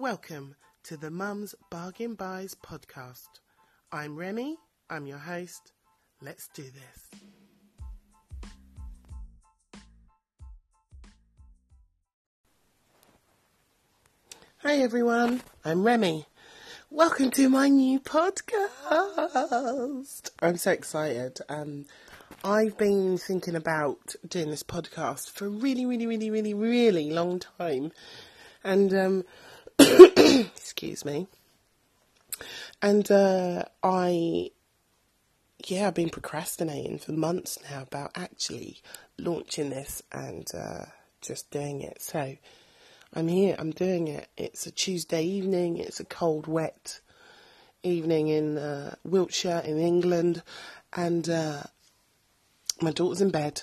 Welcome to the Mums Bargain Buys podcast. I'm Remy, I'm your host. Let's do this. Hi everyone, I'm Remy. Welcome to my new podcast. I'm so excited. Um, I've been thinking about doing this podcast for a really, really, really, really, really long time. And, um, excuse me. And, uh, I, yeah, I've been procrastinating for months now about actually launching this and, uh, just doing it. So, I'm here, I'm doing it. It's a Tuesday evening, it's a cold, wet evening in uh, Wiltshire, in England, and uh, my daughter's in bed,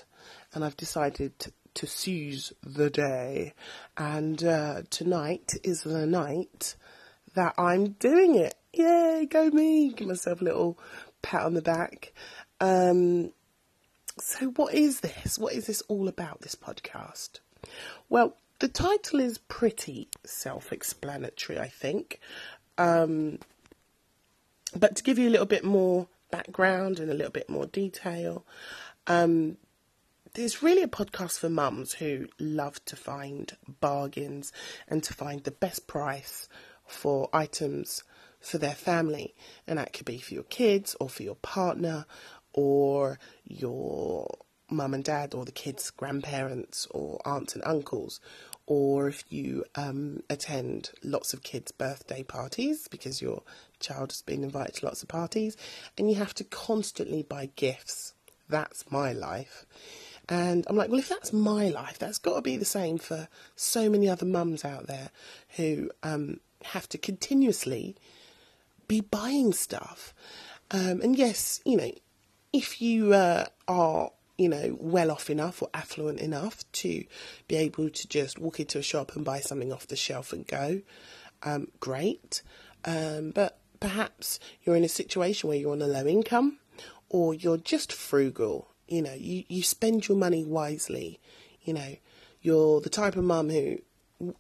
and I've decided to, seize the day. And uh, tonight is the night that I'm doing it. Yay, go me! Give myself a little pat on the back. Um, so, what is this? What is this all about, this podcast? Well, the title is pretty self explanatory, I think. Um, but to give you a little bit more background and a little bit more detail, um, there's really a podcast for mums who love to find bargains and to find the best price for items for their family. And that could be for your kids or for your partner or your mum and dad or the kids' grandparents or aunts and uncles, or if you um, attend lots of kids' birthday parties because your child has been invited to lots of parties and you have to constantly buy gifts. That's my life. And I'm like, well, if that's my life, that's got to be the same for so many other mums out there who um, have to continuously be buying stuff. Um, and yes, you know, if you uh, are you know, well off enough or affluent enough to be able to just walk into a shop and buy something off the shelf and go, um, great. Um, but perhaps you're in a situation where you're on a low income or you're just frugal. You know, you, you spend your money wisely. You know, you're the type of mum who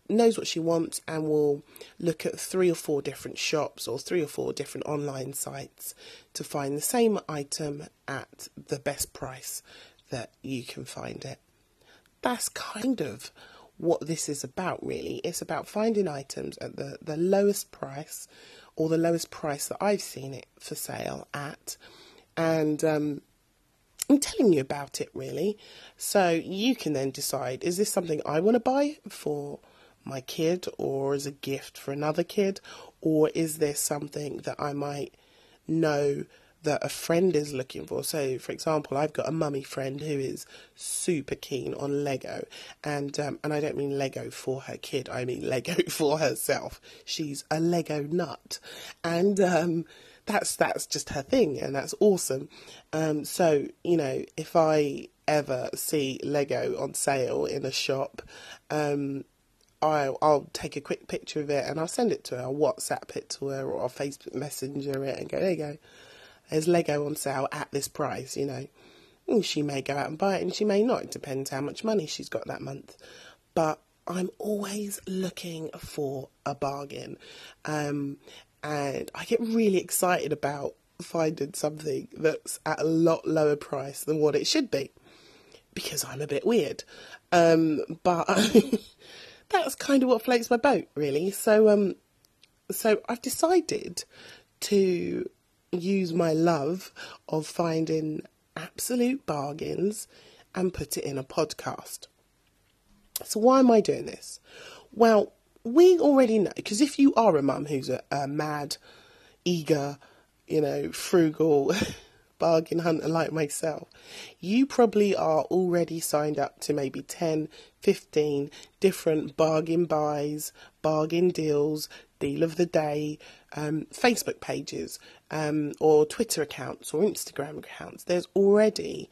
knows what she wants and will look at three or four different shops or three or four different online sites to find the same item at the best price that you can find it. That's kind of what this is about, really. It's about finding items at the, the lowest price or the lowest price that I've seen it for sale at. And um, I'm telling you about it, really. So you can then decide is this something I want to buy for my kid or as a gift for another kid? Or is this something that I might know that a friend is looking for. So, for example, I've got a mummy friend who is super keen on Lego, and um, and I don't mean Lego for her kid. I mean Lego for herself. She's a Lego nut, and um, that's that's just her thing, and that's awesome. Um, so you know, if I ever see Lego on sale in a shop, um, I'll, I'll, take a quick picture of it and I'll send it to her. I'll WhatsApp it to her or I'll Facebook Messenger it and go, there you go there's Lego on sale at this price, you know. And she may go out and buy it and she may not. It depends how much money she's got that month. But I'm always looking for a bargain. Um, and I get really excited about finding something that's at a lot lower price than what it should be because I'm a bit weird. Um, but that's kind of what floats my boat, really. So, um, so I've decided to use my love of finding absolute bargains and put it in a podcast. So, why am I doing this? Well, we already know, because if you are a mum who's a, a mad, eager, you know, frugal bargain hunter like myself, you probably are already signed up to maybe 10, 15 different bargain buys, bargain deals, deal of the day, um, Facebook pages, um, or Twitter accounts, or Instagram accounts. There's already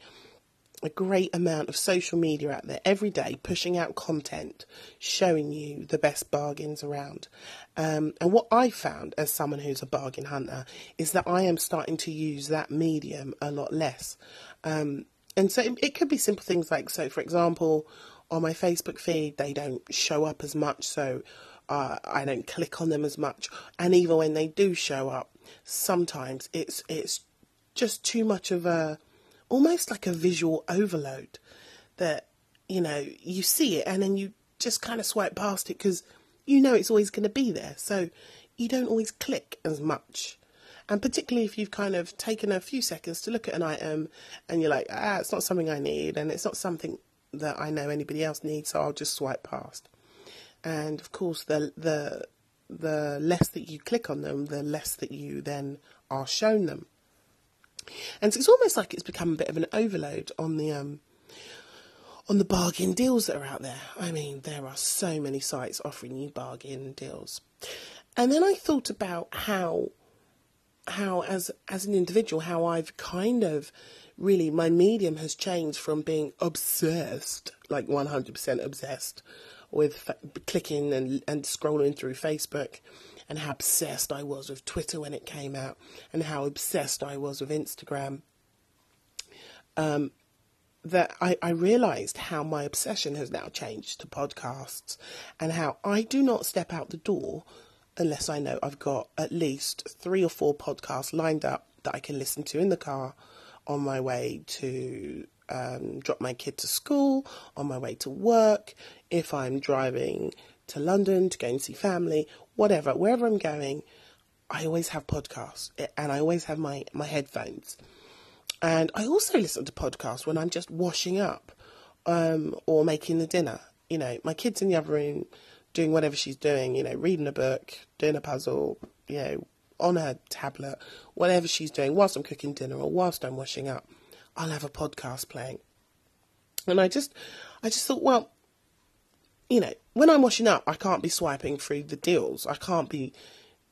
a great amount of social media out there every day pushing out content showing you the best bargains around. Um, and what I found as someone who's a bargain hunter is that I am starting to use that medium a lot less. Um, and so it, it could be simple things like, so for example, on my Facebook feed, they don't show up as much. So Uh, I don't click on them as much, and even when they do show up, sometimes it's it's just too much of a almost like a visual overload that you know you see it and then you just kind of swipe past it because you know it's always going to be there. So you don't always click as much. And particularly if you've kind of taken a few seconds to look at an item and you're like, ah, it's not something I need and it's not something that I know anybody else needs, so I'll just swipe past. And of course, the the the less that you click on them, the less that you then are shown them. And it's almost like it's become a bit of an overload on the um, on the bargain deals that are out there. I mean, there are so many sites offering you bargain deals. And then I thought about how how as as an individual how I've kind of really my medium has changed from being obsessed like 100% obsessed with clicking and and scrolling through Facebook and how obsessed I was with Twitter when it came out and how obsessed I was with Instagram um, that I, I realized how my obsession has now changed to podcasts and how I do not step out the door unless I know I've got at least three or four podcasts lined up that I can listen to in the car on my way to um, drop my kid to school, on my way to work, if I'm driving to London to go and see family, whatever, wherever I'm going, I always have podcasts and I always have my, my headphones. And I also listen to podcasts when I'm just washing up um, or making the dinner. You know, my kid's in the other room doing whatever she's doing, you know, reading a book, doing a puzzle, you know, on her tablet, whatever she's doing, whilst I'm cooking dinner or whilst I'm washing up, I'll have a podcast playing. And I just, I just thought, well, you know, when I'm washing up, I can't be swiping through the deals. I can't be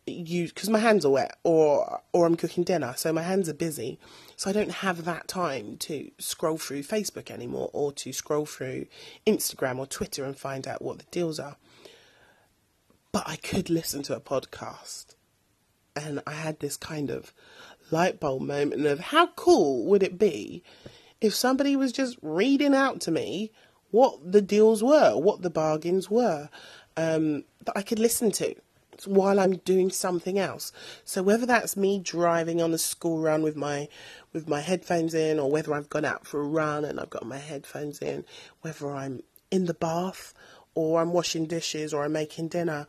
use because my hands are wet or or I'm cooking dinner, so my hands are busy. So I don't have that time to scroll through Facebook anymore or to scroll through Instagram or Twitter and find out what the deals are. But I could listen to a podcast. And I had this kind of light bulb moment of how cool would it be if somebody was just reading out to me what the deals were, what the bargains were, um, that I could listen to while I'm doing something else. So whether that's me driving on the school run with my with my headphones in, or whether I've gone out for a run and I've got my headphones in, whether I'm in the bath or I'm washing dishes or I'm making dinner,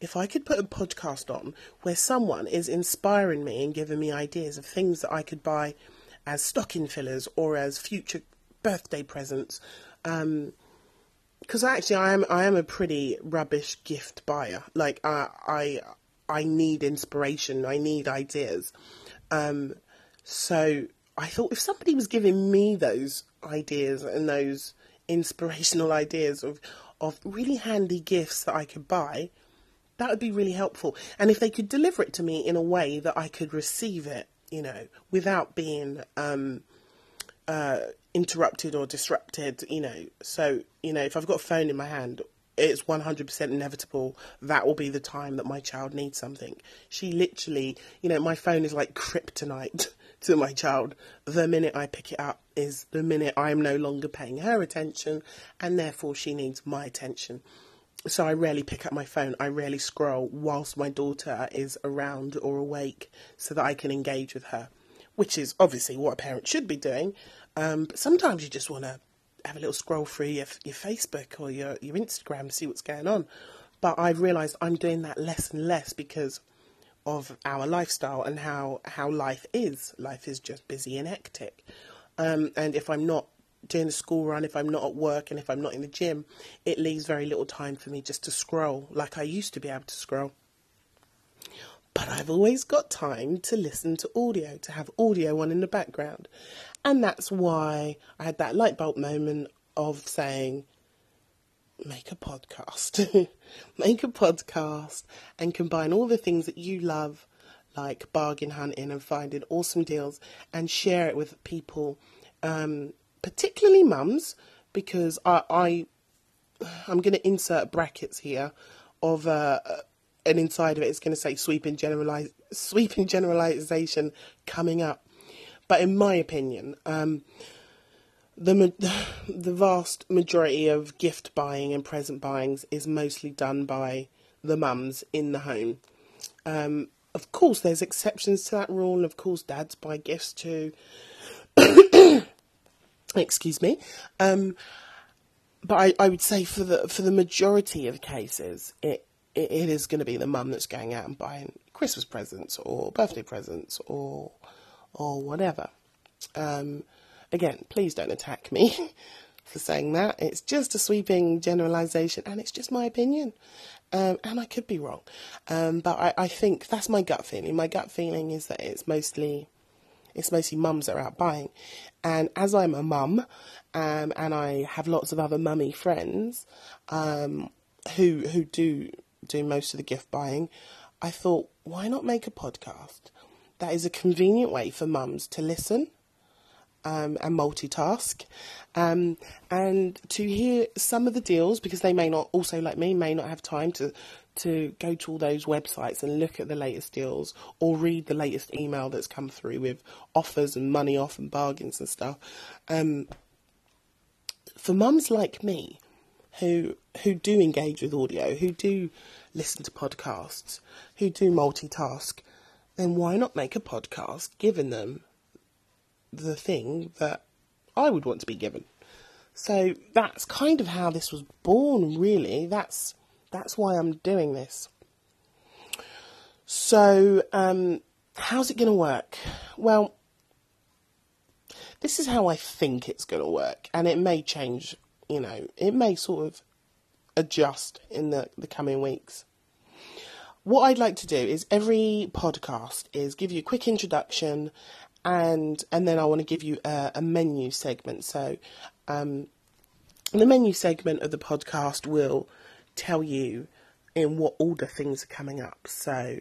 if I could put a podcast on where someone is inspiring me and giving me ideas of things that I could buy as stocking fillers or as future birthday presents, um, because actually I am I am a pretty rubbish gift buyer. Like I I I need inspiration. I need ideas. Um, so I thought if somebody was giving me those ideas and those inspirational ideas of of really handy gifts that I could buy, that would be really helpful. And if they could deliver it to me in a way that I could receive it, you know, without being um, uh, interrupted or disrupted, you know. So, you know, if I've got a phone in my hand, it's 100% inevitable that will be the time that my child needs something. She literally, you know, my phone is like kryptonite to my child. The minute I pick it up is the minute I'm no longer paying her attention and therefore she needs my attention. So I rarely pick up my phone. I rarely scroll whilst my daughter is around or awake so that I can engage with her, which is obviously what a parent should be doing. Um, but sometimes you just want to have a little scroll through your, your Facebook or your, your Instagram to see what's going on. But I've realised I'm doing that less and less because of our lifestyle and how, how life is. Life is just busy and hectic. Um, and if I'm not doing the school run, if I'm not at work and if I'm not in the gym, it leaves very little time for me just to scroll like I used to be able to scroll. But I've always got time to listen to audio, to have audio on in the background. And that's why I had that light bulb moment of saying, make a podcast. make a podcast and combine all the things that you love, like bargain hunting and finding awesome deals, and share it with people, um, particularly mums, because I, I I'm going to insert brackets here of uh, and inside of it it's going to say sweeping generalize sweeping generalization coming up but in my opinion, um, the the vast majority of gift buying and present buyings is mostly done by the mums in the home. Um, of course, there's exceptions to that rule, and of course, dads buy gifts too. Excuse me. Um, but I, I would say for the for the majority of cases, it it, it is going to be the mum that's going out and buying Christmas presents or birthday presents or or whatever. Um, again, please don't attack me for saying that. It's just a sweeping generalisation, and it's just my opinion. Um, and I could be wrong, um, but I, I think that's my gut feeling. My gut feeling is that it's mostly it's mostly mums that are out buying. And as I'm a mum, um, and I have lots of other mummy friends um, who who do do most of the gift buying, I thought, why not make a podcast that is a convenient way for mums to listen um, and multitask um, and to hear some of the deals because they may not also like me may not have time to to go to all those websites and look at the latest deals or read the latest email that's come through with offers and money off and bargains and stuff. Um, for mums like me, who who do engage with audio, who do listen to podcasts, who do multitask, then why not make a podcast giving them the thing that I would want to be given? So that's kind of how this was born, really. That's that's why I'm doing this. So, um, how's it going to work? Well, this is how I think it's going to work, and it may change. You know, it may sort of adjust in the, the coming weeks. What I'd like to do is every podcast is give you a quick introduction, and and then I want to give you a, a menu segment. So, um, the menu segment of the podcast will tell you in what order things are coming up. So,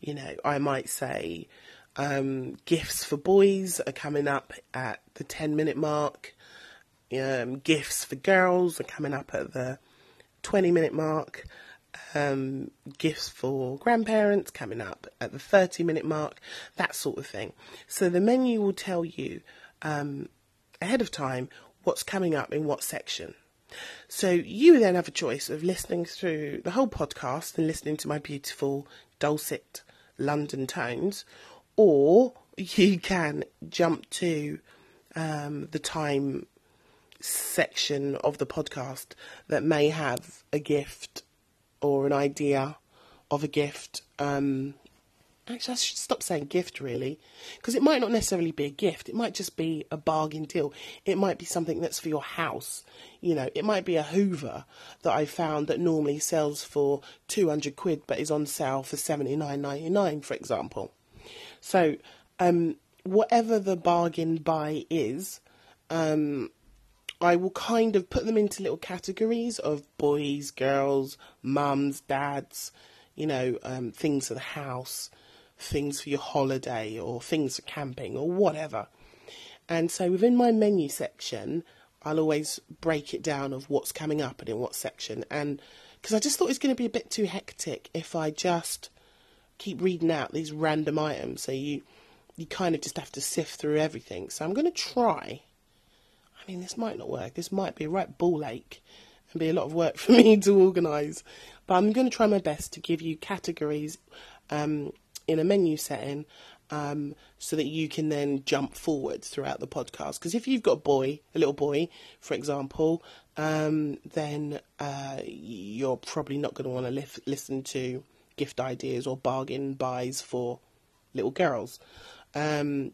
you know, I might say um, gifts for boys are coming up at the 10 minute mark. Um, gifts for girls are coming up at the 20 minute mark. Um, gifts for grandparents coming up at the 30 minute mark, that sort of thing. So the menu will tell you um, ahead of time what's coming up in what section. So you then have a choice of listening through the whole podcast and listening to my beautiful dulcet London tones, or you can jump to um, the time section of the podcast that may have a gift or an idea of a gift um, Actually, I should stop saying gift really, because it might not necessarily be a gift. It might just be a bargain deal. It might be something that's for your house. You know, it might be a Hoover that I found that normally sells for 200 quid but is on sale for 79.99, for example. So, um, whatever the bargain buy is, um, I will kind of put them into little categories of boys, girls, mums, dads, you know, um, things for the house things for your holiday or things for camping or whatever. And so within my menu section, I'll always break it down of what's coming up and in what section. And because I just thought it's going to be a bit too hectic if I just keep reading out these random items. So you you kind of just have to sift through everything. So I'm going to try. Mean, this might not work. This might be a right ball ache and be a lot of work for me to organise. But I'm going to try my best to give you categories um, in a menu setting um, so that you can then jump forward throughout the podcast. Because if you've got a boy, a little boy, for example, um, then uh, you're probably not going to want to li- listen to gift ideas or bargain buys for little girls. Um,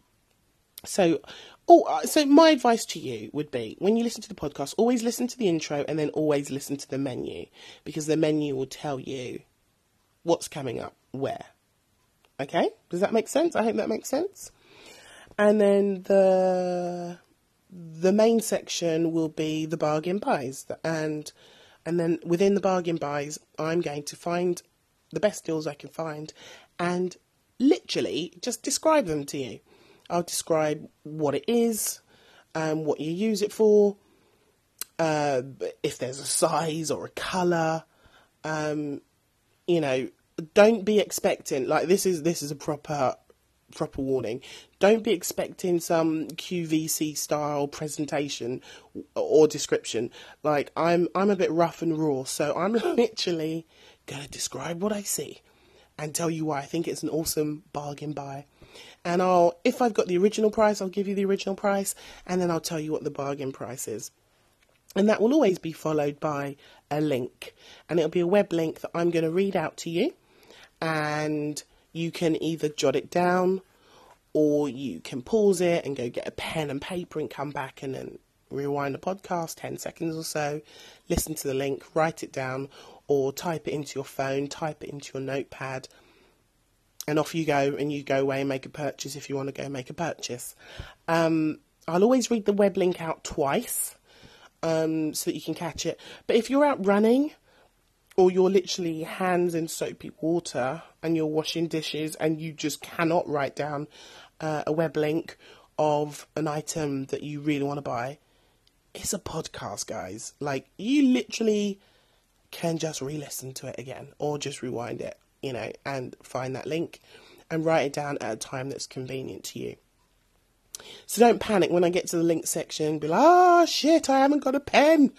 so, oh, uh, so my advice to you would be when you listen to the podcast, always listen to the intro and then always listen to the menu because the menu will tell you what's coming up where. Okay, does that make sense? I hope that makes sense. And then the the main section will be the bargain buys, and and then within the bargain buys, I'm going to find the best deals I can find, and literally just describe them to you. I'll describe what it is, and what you use it for, uh, if there's a size or a colour, um, you know, don't be expecting like this is this is a proper proper warning. Don't be expecting some QVC style presentation or description. Like I'm I'm a bit rough and raw, so I'm literally to describe what I see and tell you why I think it's an awesome bargain buy. And I'll, if I've got the original price, I'll give you the original price, and then I'll tell you what the bargain price is. And that will always be followed by a link. And it'll be a web link that I'm going to read out to you. And you can either jot it down or you can pause it and go get a pen and paper and come back and then rewind the podcast 10 seconds or so, listen to the link, write it down, or type it into your phone, type it into your notepad, and off you go and you go away and make a purchase if you want to go make a purchase. Um, I'll always read the web link out twice um, so that you can catch it. But if you're out running or you're literally hands in soapy water and you're washing dishes and you just cannot write down uh, a web link of an item that you really want to buy, it's a podcast, guys. Like, you literally can just re listen to it again or just rewind it, you know, and find that link and write it down at a time that's convenient to you. So don't panic when I get to the link section. Be like, oh shit, I haven't got a pen.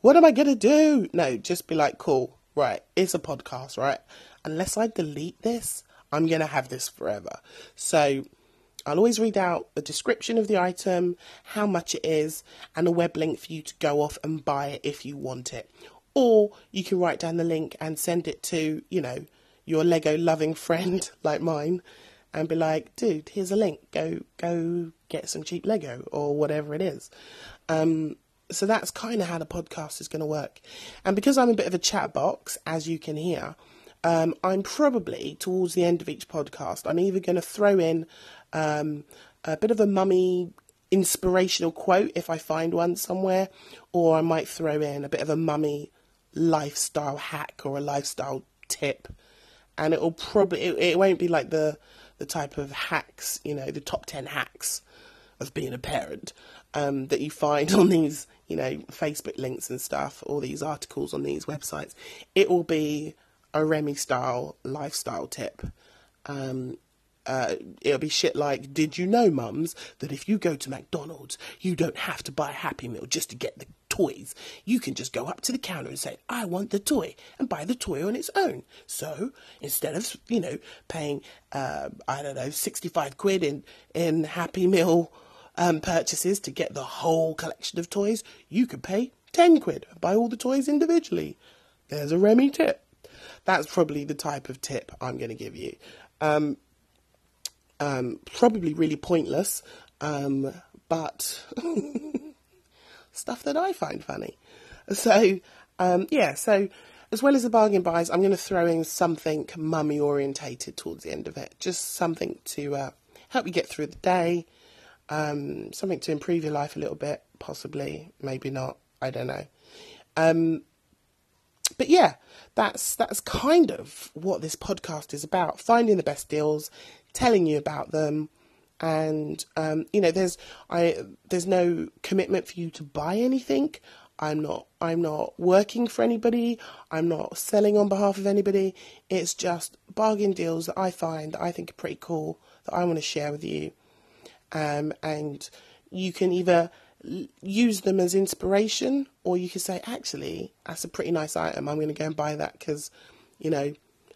What am I going to do? No, just be like, cool, right, it's a podcast, right? Unless I delete this, I'm going to have this forever. So I'll always read out the description of the item, how much it is, and a web link for you to go off and buy it if you want it. Or you can write down the link and send it to, you know, your Lego loving friend like mine and be like, dude, here's a link. Go go get some cheap Lego or whatever it is. Um, so that's kind of how the podcast is going to work. And because I'm a bit of a chat box, as you can hear, um, I'm probably towards the end of each podcast, I'm either going to throw in um, a bit of a mummy inspirational quote if I find one somewhere, or I might throw in a bit of a mummy lifestyle hack or a lifestyle tip. And it'll probably, it, it won't be like the the type of hacks, you know, the top 10 hacks of being a parent um, that you find on these, you know, Facebook links and stuff, or these articles on these websites. It will be a Remy style lifestyle tip. Um, uh, it'll be shit like, did you know, mums, that if you go to McDonald's, you don't have to buy a Happy Meal just to get the toys. You can just go up to the counter and say, I want the toy, and buy the toy on its own. So instead of, you know, paying, uh, I don't know, 65 quid in, in Happy Meal um, purchases to get the whole collection of toys, you could pay 10 quid and buy all the toys individually. There's a Remy tip. That's probably the type of tip I'm going to give you. Um, um, probably really pointless, um, but stuff that I find funny. So, um, yeah, so as well as the bargain buys, I'm going to throw in something mummy orientated towards the end of it. Just something to uh, help you get through the day, um, something to improve your life a little bit, possibly, maybe not, I don't know. Um, but yeah, that's that's kind of what this podcast is about: finding the best deals, telling you about them, and um, you know, there's I there's no commitment for you to buy anything. I'm not I'm not working for anybody. I'm not selling on behalf of anybody. It's just bargain deals that I find that I think are pretty cool that I want to share with you. Um, and you can either use them as inspiration or you can say actually that's a pretty nice item i'm going to go and buy that because you know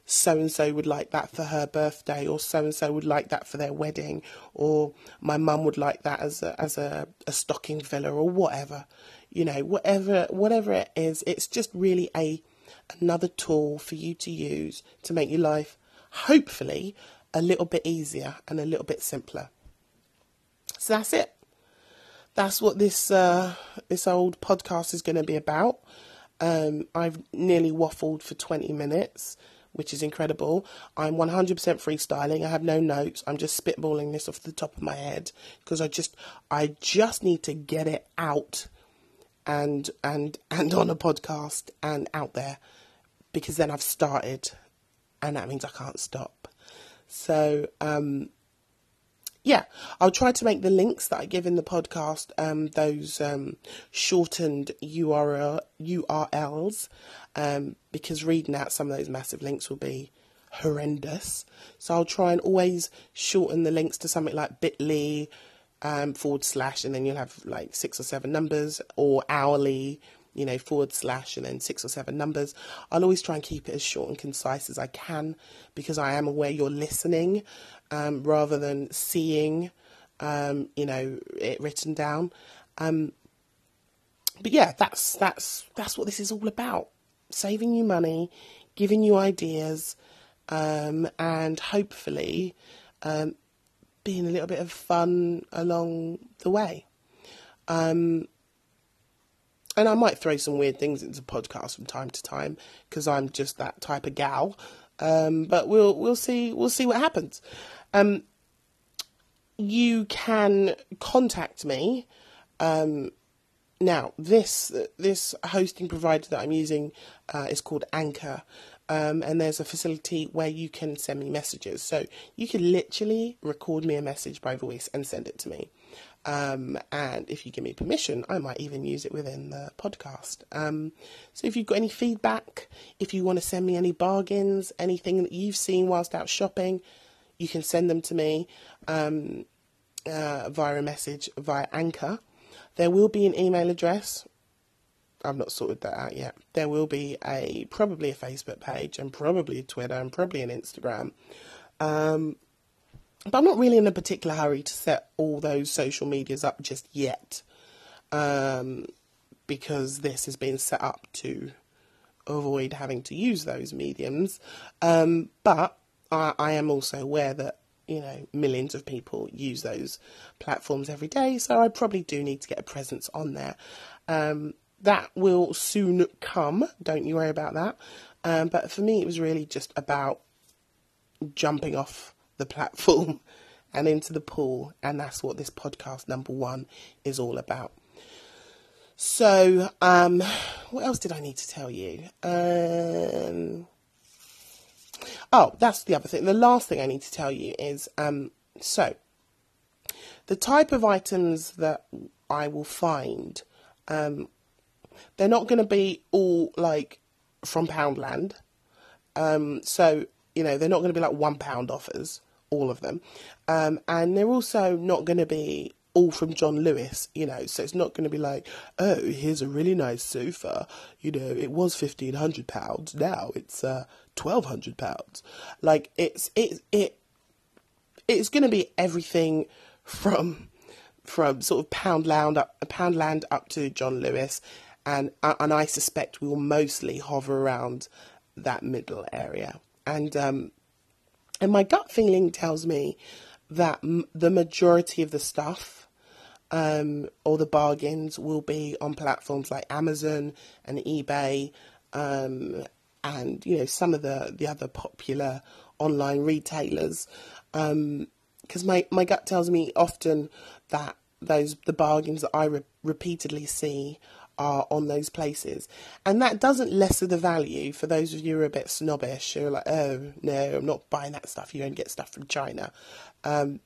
so and so would like that for her birthday, or so and so would like that for their wedding, or my mum would like that as a, as a, a stocking filler, or whatever. You know, whatever whatever it is, it's just really a another tool for you to use to make your life hopefully a little bit easier and a little bit simpler. So that's it. That's what this uh, this old podcast is going to be about. Um, I've nearly waffled for twenty minutes which is incredible. I'm 100% freestyling. I have no notes. I'm just spitballing this off the top of my head because I just I just need to get it out and and and on a podcast and out there because then I've started and that means I can't stop. So um yeah, I'll try to make the links that I give in the podcast, um, those um, shortened URL, URLs, um, because reading out some of those massive links will be horrendous. So I'll try and always shorten the links to something like bit.ly um, forward slash, and then you'll have like six or seven numbers, or ow.ly, you know, forward slash and then six or seven numbers. I'll always try and keep it as short and concise as I can because I am aware you're listening um, rather than seeing, um, you know, it written down. Um, but yeah, that's that's that's what this is all about: saving you money, giving you ideas, um, and hopefully um, being a little bit of fun along the way. Um, and I might throw some weird things into podcasts from time to time because I'm just that type of gal. Um, but we'll we'll see we'll see what happens. Um, you can contact me. Um, now this this hosting provider that I'm using uh, is called Anchor, um, and there's a facility where you can send me messages. So you can literally record me a message by voice and send it to me. Um, and if you give me permission, I might even use it within the podcast. Um, so if you've got any feedback, if you want to send me any bargains, anything that you've seen whilst out shopping, you can send them to me um, uh, via a message via Anchor. There will be an email address. I've not sorted that out yet. There will be a probably a Facebook page and probably a Twitter and probably an Instagram. Um, but I'm not really in a particular hurry to set all those social medias up just yet, um, because this has been set up to avoid having to use those mediums. Um, but I, I am also aware that you know millions of people use those platforms every day, so I probably do need to get a presence on there. Um, that will soon come. Don't you worry about that. Um, but for me, it was really just about jumping off the platform and into the pool. And that's what this podcast number one is all about. So, um, what else did I need to tell you? Um, oh, that's the other thing. The last thing I need to tell you is um, so the type of items that I will find, um, they're not going to be all like from Poundland. Um, so, you know, they're not going to be like one pound offers all of them. Um, and they're also not going to be all from John Lewis, you know, so it's not going to be like, oh, here's a really nice sofa, you know, it was fifteen hundred pounds, now it's uh, twelve hundred pounds. Like it's it it it's going to be everything from from sort of Poundland up Poundland up to John Lewis, and and I suspect we will mostly hover around that middle area. And um, and my gut feeling tells me that m- the majority of the stuff um, or the bargains will be on platforms like Amazon and eBay um, and you know some of the, the other popular online retailers. Because um, my, my gut tells me often that those the bargains that I re- repeatedly see are on those places. And that doesn't lessen the value for those of you who are a bit snobbish, who are like, oh, no, I'm not buying that stuff. You don't get stuff from China. Um,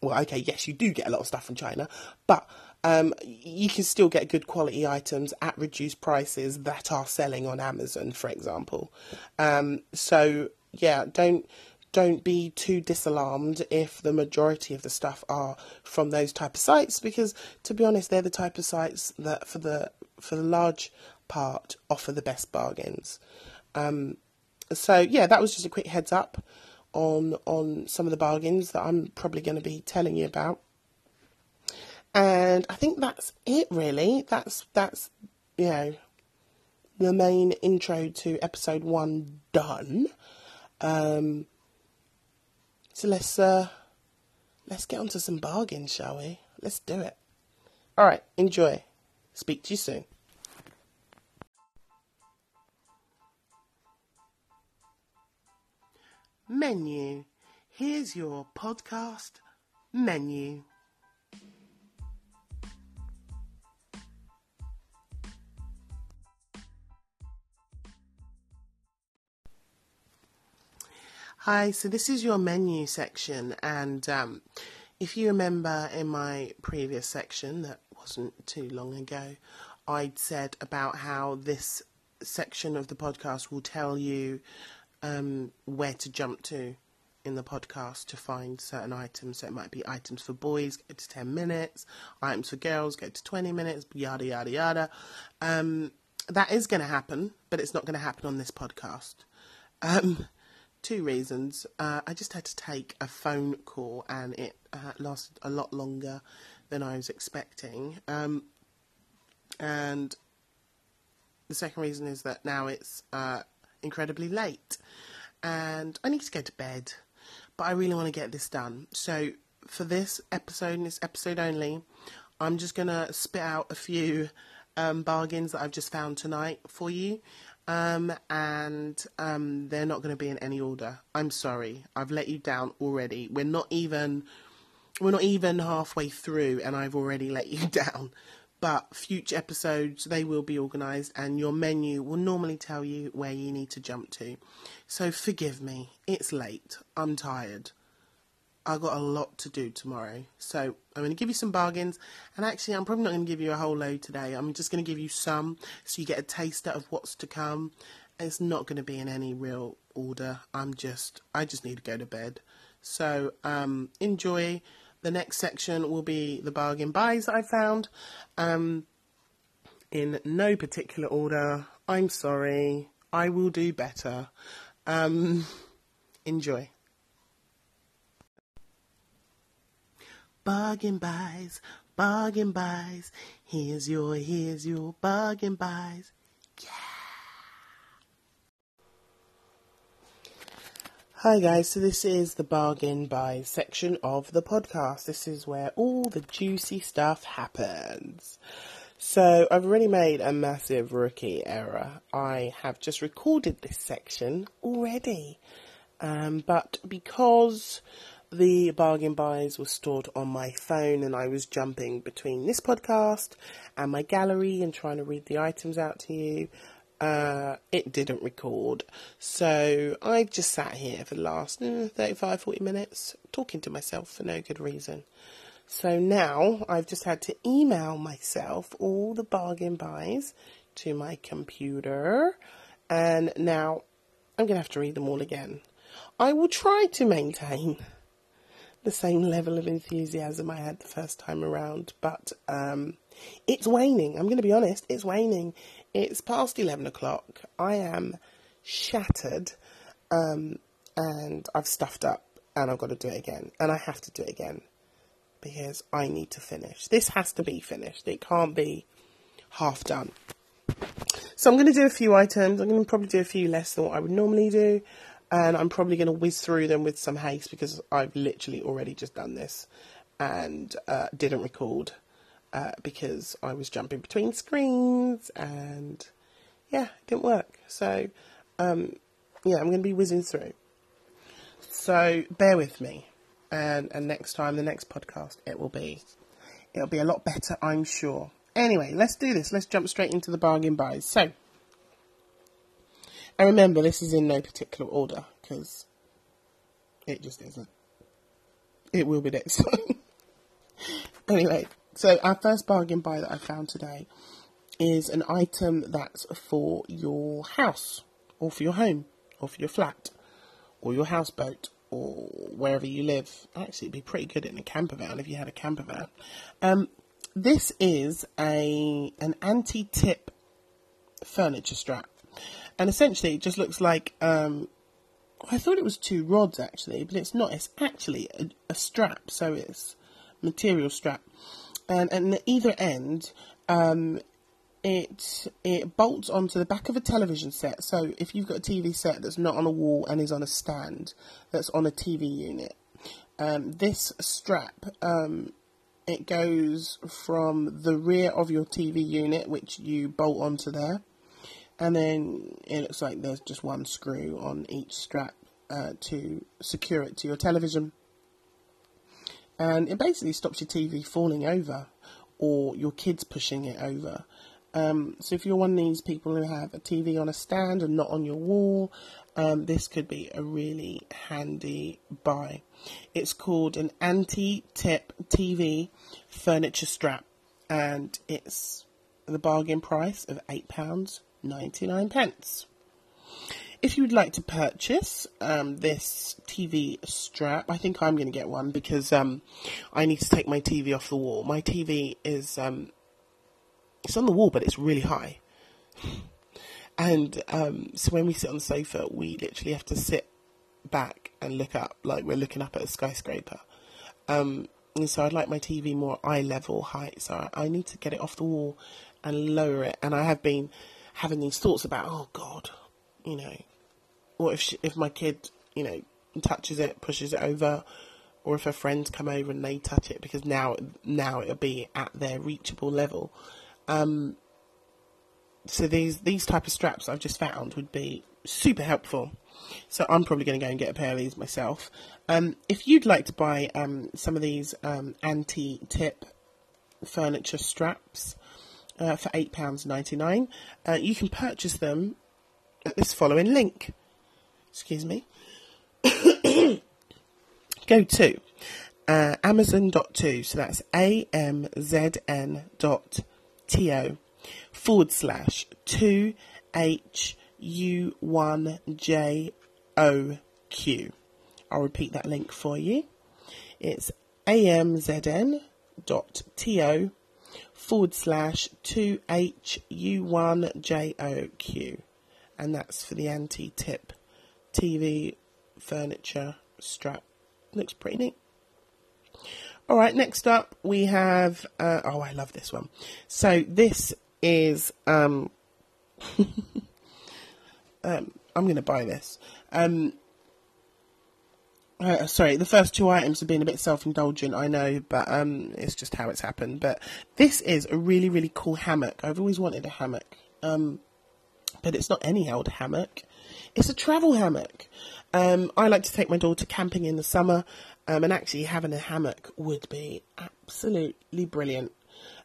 well, okay, yes, you do get a lot of stuff from China, but um, you can still get good quality items at reduced prices that are selling on Amazon, for example. Um, so, yeah, don't don't be too disalarmed if the majority of the stuff are from those type of sites because to be honest they're the type of sites that for the for the large part offer the best bargains. Um, so yeah that was just a quick heads up on on some of the bargains that I'm probably going to be telling you about. And I think that's it really. That's that's you know the main intro to episode 1 done. Um, so let's uh, let's get onto some bargains, shall we? Let's do it. All right, enjoy. Speak to you soon. Menu. Here's your podcast menu. Hi, so this is your menu section, and um, if you remember in my previous section that wasn't too long ago, I'd said about how this section of the podcast will tell you um, where to jump to in the podcast to find certain items. So it might be items for boys, go to 10 minutes, items for girls, go to 20 minutes, yada, yada, yada. Um, that is going to happen, but it's not going to happen on this podcast. Um, two reasons. Uh, I just had to take a phone call and it uh, lasted a lot longer than I was expecting. Um, and the second reason is that now it's uh, incredibly late and I need to go to bed, but I really want to get this done. So for this episode, this episode only, I'm just going to spit out a few um, bargains that I've just found tonight for you. Um, and um, they're not going to be in any order. I'm sorry, I've let you down already. We're not even we're not even halfway through, and I've already let you down. But future episodes they will be organised, and your menu will normally tell you where you need to jump to. So forgive me, it's late. I'm tired. I've got a lot to do tomorrow. So I'm going to give you some bargains. And actually, I'm probably not going to give you a whole load today. I'm just going to give you some so you get a taster of what's to come. It's not going to be in any real order. I'm just, I just need to go to bed. So um, enjoy. The next section will be the bargain buys that I found. Um, in no particular order. I'm sorry. I will do better. Um, enjoy. Bargain buys, bargain buys. Here's your, here's your bargain buys. Yeah. Hi guys, so this is the bargain buys section of the podcast. This is where all the juicy stuff happens. So I've already made a massive rookie error. I have just recorded this section already. Um, but because the bargain buys were stored on my phone and I was jumping between this podcast and my gallery and trying to read the items out to you. Uh, it didn't record. So I've just sat here for the last eh, 35, 40 minutes talking to myself for no good reason. So now I've just had to email myself all the bargain buys to my computer and now I'm going to have to read them all again. I will try to maintain the same level of enthusiasm I had the first time around, but um, it's waning. I'm going to be honest, it's waning. It's past 11 o'clock. I am shattered, um, and I've stuffed up, and I've got to do it again, and I have to do it again because I need to finish. This has to be finished. It can't be half done. So I'm going to do a few items. I'm going to probably do a few less than what I would normally do and I'm probably going to whiz through them with some haste because I've literally already just done this and uh, didn't record uh, because I was jumping between screens and yeah, it didn't work. So um, yeah, I'm going to be whizzing through. So bear with me, and and next time, the next podcast, it will be it'll be a lot better, I'm sure. Anyway, let's do this. Let's jump straight into the bargain buys. So. And remember, this is in no particular order because it just isn't. It will be next time. anyway, so our first bargain buy that I found today is an item that's for your house or for your home or for your flat or your houseboat or wherever you live. Actually, it'd be pretty good in a camper van if you had a camper van. Um, this is a an anti-tip furniture strap and essentially it just looks like um, I thought it was two rods actually, but it's not. It's actually a, a strap, so it's material strap, and and at either end, um, it it bolts onto the back of a television set. So if you've got a TV set that's not on a wall and is on a stand, that's on a TV unit, um, this strap um, it goes from the rear of your TV unit, which you bolt onto there, and then it looks like there's just one screw on each strap uh, to secure it to your television. And it basically stops your TV falling over or your kids pushing it over. Um, so if you're one of these people who have a TV on a stand and not on your wall, um, this could be a really handy buy. It's called an anti-tip TV furniture strap, and it's the bargain price of eight pounds 99 pence. if you would like to purchase um, this TV strap, I think I'm going to get one because um, I need to take my TV off the wall. My TV is um, it's on the wall, but it's really high, and um, so when we sit on the sofa, we literally have to sit back and look up like we're looking up at a skyscraper. Um, and so I'd like my TV more eye level height, so I, I need to get it off the wall and lower it. And I have been having these thoughts about, oh God, you know, what if she, if my kid, you know, touches it, pushes it over, or if her friends come over and they touch it, because now now it'll be at their reachable level. Um, so these these type of straps I've just found would be super helpful. So I'm probably going to go and get a pair of these myself. Um, if you'd like to buy um, some of these um, anti-tip furniture straps uh, for £8.99, uh, you can purchase them at this following link. Excuse me. Go to uh, amazon.to, so that's A-M-Z-N dot T-O forward slash 2HU1JOQ. I'll repeat that link for you. It's amzn.to forward slash 2HU1JOQ. And that's for the anti tip TV furniture strap. Looks pretty neat. All right, next up we have. Uh, oh, I love this one. So this is. Um, um, I'm going to buy this. Um, uh, sorry, the first two items have been a bit self-indulgent, I know, but um, it's just how it's happened. But this is a really, really cool hammock. I've always wanted a hammock, um, but it's not any old hammock. It's a travel hammock. Um, I like to take my daughter camping in the summer, um, and actually having a hammock would be absolutely brilliant.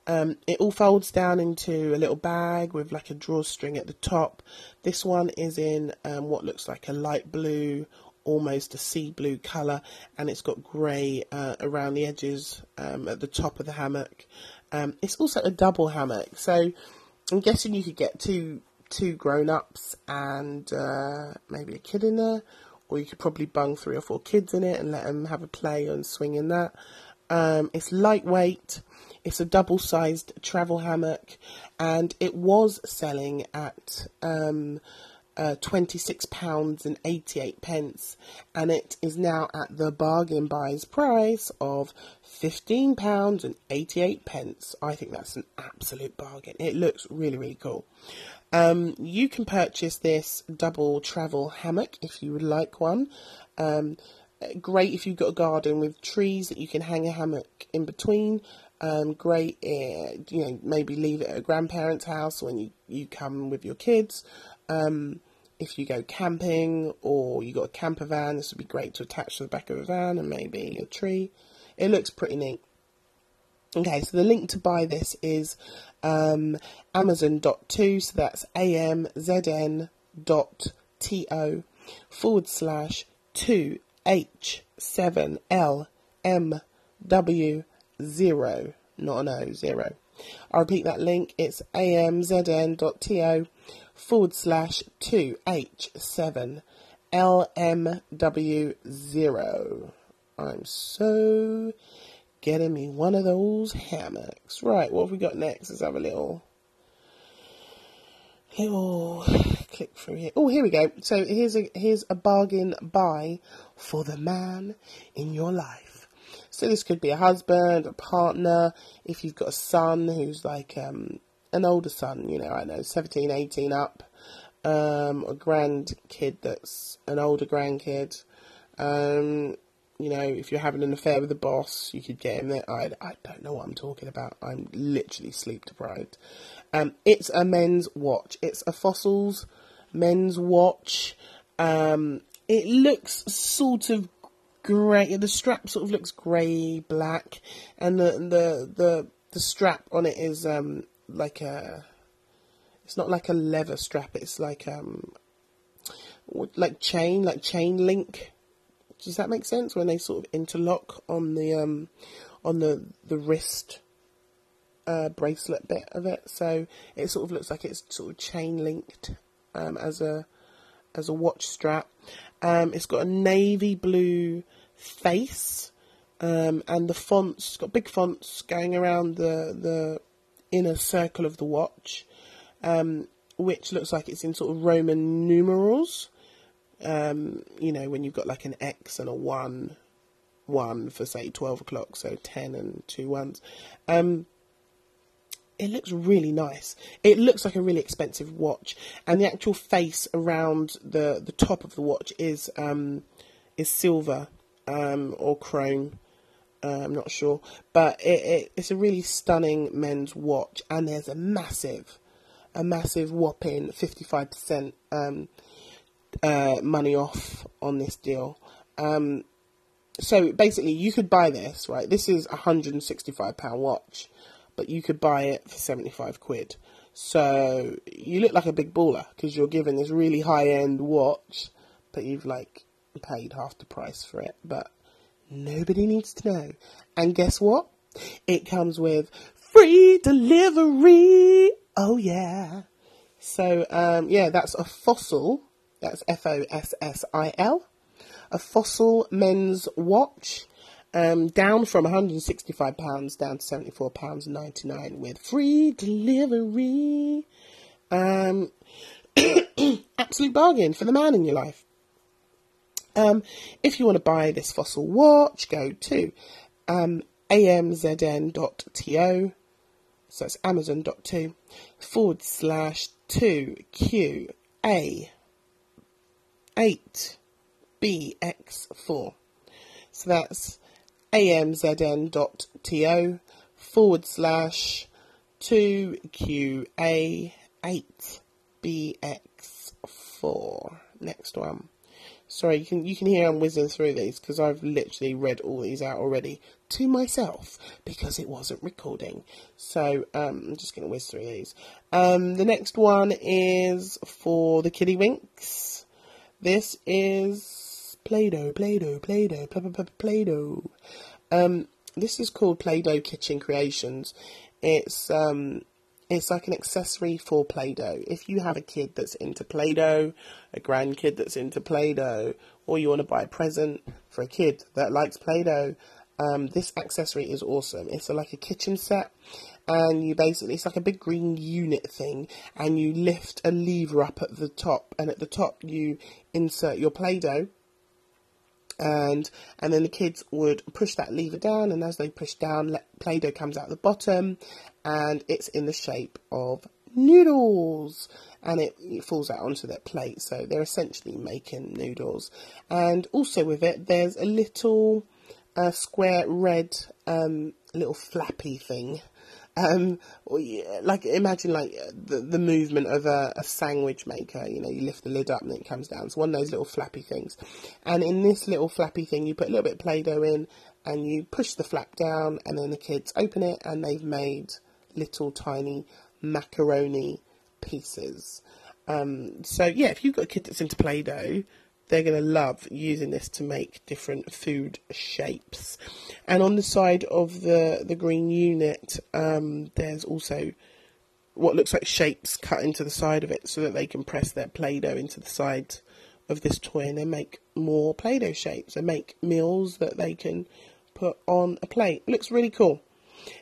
Um, it all folds down into a little bag with like a drawstring at the top. This one is in um, what looks like a light blue almost a sea blue colour and it's got grey uh, around the edges um, at the top of the hammock. Um, it's also a double hammock, so I'm guessing you could get two two grown ups and uh, maybe a kid in there, or you could probably bung three or four kids in it and let them have a play and swing in that. Um, it's lightweight. It's a double sized travel hammock, and it was selling at um, uh, £26 and 88 pence and it is now at the bargain buys price of £15 and 88 pence. I think that's an absolute bargain. It looks really, really cool. Um, you can purchase this double travel hammock if you would like one. Um, great if you've got a garden with trees that you can hang a hammock in between. Um, great, uh, you know, maybe leave it at a grandparent's house when you, you come with your kids. Um, if you go camping or you got a camper van, this would be great to attach to the back of a van and maybe a tree. It looks pretty neat. Okay, so the link to buy this is um, amazon.to, so that's amzn amzn.to forward slash 2h7lmw0, not an O, zero. I'll repeat that link, it's amzn amzn.to forward slash 2H7 LMW0. I'm so getting me one of those hammocks. Right, what have we got next? Let's have a little little click through here. Oh, here we go. So here's a here's a bargain buy for the man in your life. So this could be a husband, a partner, if you've got a son who's like um an older son, you know, I know, 17, 18 up, um, a grandkid that's an older grandkid. Um, you know, if you're having an affair with the boss, you could get him there. I, I don't know what I'm talking about. I'm literally sleep deprived. Um, it's a men's watch. It's a Fossils men's watch. Um, it looks sort of grey. The strap sort of looks grey black, and the the the the strap on it is um like a it's not like a leather strap it's like um like chain like chain link. Does that make sense? When they sort of interlock on the um on the the wrist uh, bracelet bit of it. So it sort of looks like it's sort of chain linked um, as a as a watch strap. Um, it's got a navy blue face, um, and the fonts got big fonts going around the the inner circle of the watch, um, which looks like it's in sort of Roman numerals. Um, you know, when you've got like an X and a one, one for say twelve o'clock, so ten and two ones. Um, it looks really nice. It looks like a really expensive watch, and the actual face around the the top of the watch is um, is silver um, or chrome. Uh, I'm not sure, but it, it, it's a really stunning men's watch, and there's a massive, a massive whopping 55% um, uh, money off on this deal. Um, so basically, you could buy this, right? This is a hundred and sixty-five pound watch, but you could buy it for seventy-five quid. So you look like a big baller because you're given this really high-end watch, but you've like paid half the price for it. But nobody needs to know. And guess what? It comes with free delivery. Oh yeah. So um, yeah, that's a fossil. That's F O S S I L. A fossil men's watch. Um, down from £165 down to £74.99 with free delivery. Um, absolute bargain for the man in your life. Um, if you want to buy this fossil watch, go to um, amzn.to, so it's amazon.to, forward slash 2qa 8bx4. So that's amzn.to forward slash 2qa 8bx4. Next one. Sorry, you can you can hear I'm whizzing through these because I've literally read all these out already to myself because it wasn't recording. So um, I'm just going to whiz through these. Um, the next one is for the Kiddie Winks. This is Play-Doh, Play-Doh, Play-Doh, Play-Doh. Um, this is called Play-Doh Kitchen Creations. It's um, it's like an accessory for Play Doh. If you have a kid that's into Play Doh, a grandkid that's into Play Doh, or you want to buy a present for a kid that likes Play Doh, um, this accessory is awesome. It's a, like a kitchen set, and you basically, it's like a big green unit thing, and you lift a lever up at the top, and at the top you insert your Play Doh and and then the kids would push that lever down and as they push down play-doh comes out the bottom and it's in the shape of noodles and it, it, falls out onto their plate. So they're essentially making noodles. And also with it there's a little uh, square red um, little flappy thing um, like imagine like the the movement of a, a, sandwich maker. You know, you lift the lid up and it comes down. It's one of those little flappy things. And in this little flappy thing, you put a little bit of Play-Doh in, and you push the flap down, and then the kids open it, and they've made little tiny macaroni pieces. Um, so yeah, if you've got a kid that's into Play-Doh, they're going to love using this to make different food shapes. And on the side of the, the green unit, um, there's also what looks like shapes cut into the side of it so that they can press their Play Doh into the side of this toy and then make more Play Doh shapes and make meals that they can put on a plate. It looks really cool.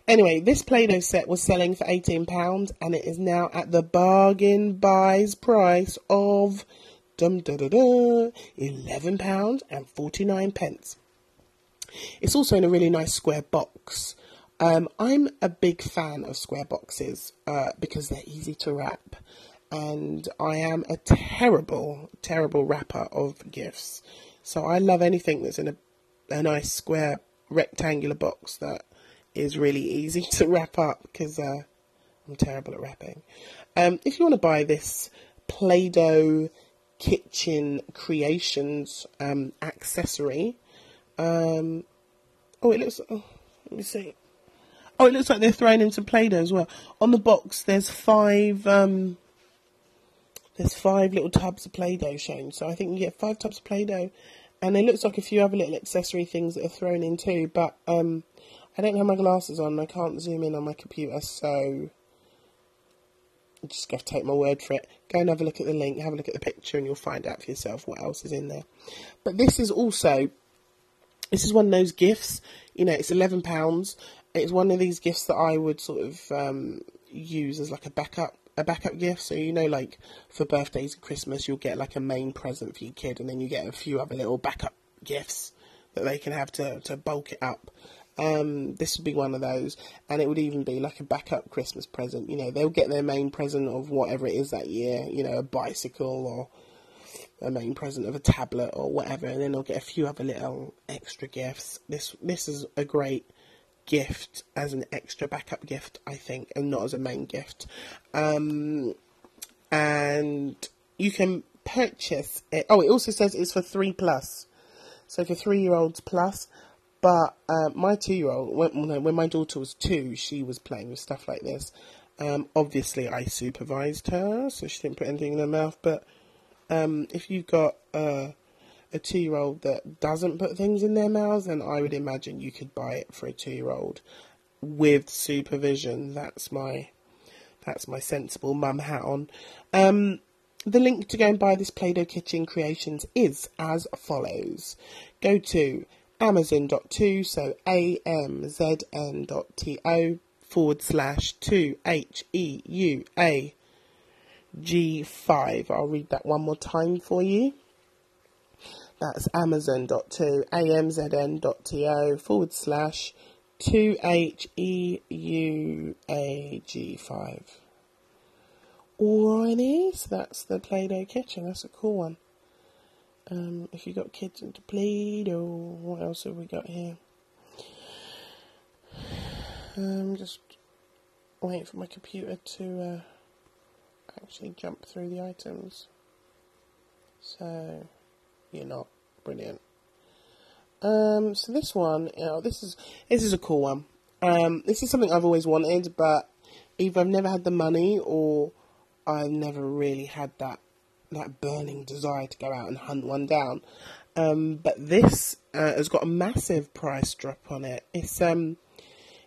Anyway, this Play Doh set was selling for £18 and it is now at the bargain buys price of dum da da da, eleven pounds and forty nine pence. It's also in a really nice square box. Um, I'm a big fan of square boxes uh, because they're easy to wrap, and I am a terrible, terrible wrapper of gifts. So I love anything that's in a, a nice square rectangular box that is really easy to wrap up because uh, I'm terrible at wrapping. Um, if you want to buy this Play Doh kitchen creations um, accessory. Um, oh, it looks. Oh, let me see. Oh, it looks like they're throwing in some Play-Doh as well. On the box, there's five. Um, there's five little tubs of Play-Doh shown, so I think you get five tubs of Play-Doh, and it looks like a few other little accessory things that are thrown in too. But um, I don't have my glasses on. I can't zoom in on my computer, so Just to take my word for it. Go and have a look at the link, have a look at the picture, and you'll find out for yourself what else is in there. But this is also, this is one of those gifts. You know, it's eleven pounds. It's one of these gifts that I would sort of um, use as like a backup a backup gift. So you know, like for birthdays and Christmas, you'll get like a main present for your kid, and then you get a few other little backup gifts that they can have to to bulk it up. Um, this would be one of those, and it would even be like a backup Christmas present. You know, they'll get their main present of whatever it is that year. You know, a bicycle or a main present of a tablet or whatever, and then they'll get a few other little extra gifts. This this is a great gift as an extra backup gift, I think, and not as a main gift. Um, and you can purchase it. Oh, it also says it's for three plus, so for three year olds plus. But uh, my two year old, when, when my daughter was two, she was playing with stuff like this. Um, obviously, I supervised her, so she didn't put anything in her mouth. But um, if you've got uh, a two year old that doesn't put things in their mouths, then I would imagine you could buy it for a two year old with supervision. That's my that's my sensible mum hat on. Um, the link to go and buy this Play Doh Kitchen Creations is as follows. Go to amazon.to, so amzn.to forward slash 2 H E U A G 5. I'll read that one more time for you. That's amazon.to, amzn.to forward slash 2 H E U A G 5. Alrighty, so that's the Play Doh kitchen. That's a cool one. Um, if you got kids into Play-Doh, what else have we got here? Um, just waiting for my computer to uh, actually jump through the items. So, you're not brilliant. Um, so this one, you know, this is this is a cool one. Um, this is something I've always wanted, but either I've never had the money or I've never really had that that burning desire to go out and hunt one down. Um, but this uh, has got a massive price drop on it. It's um,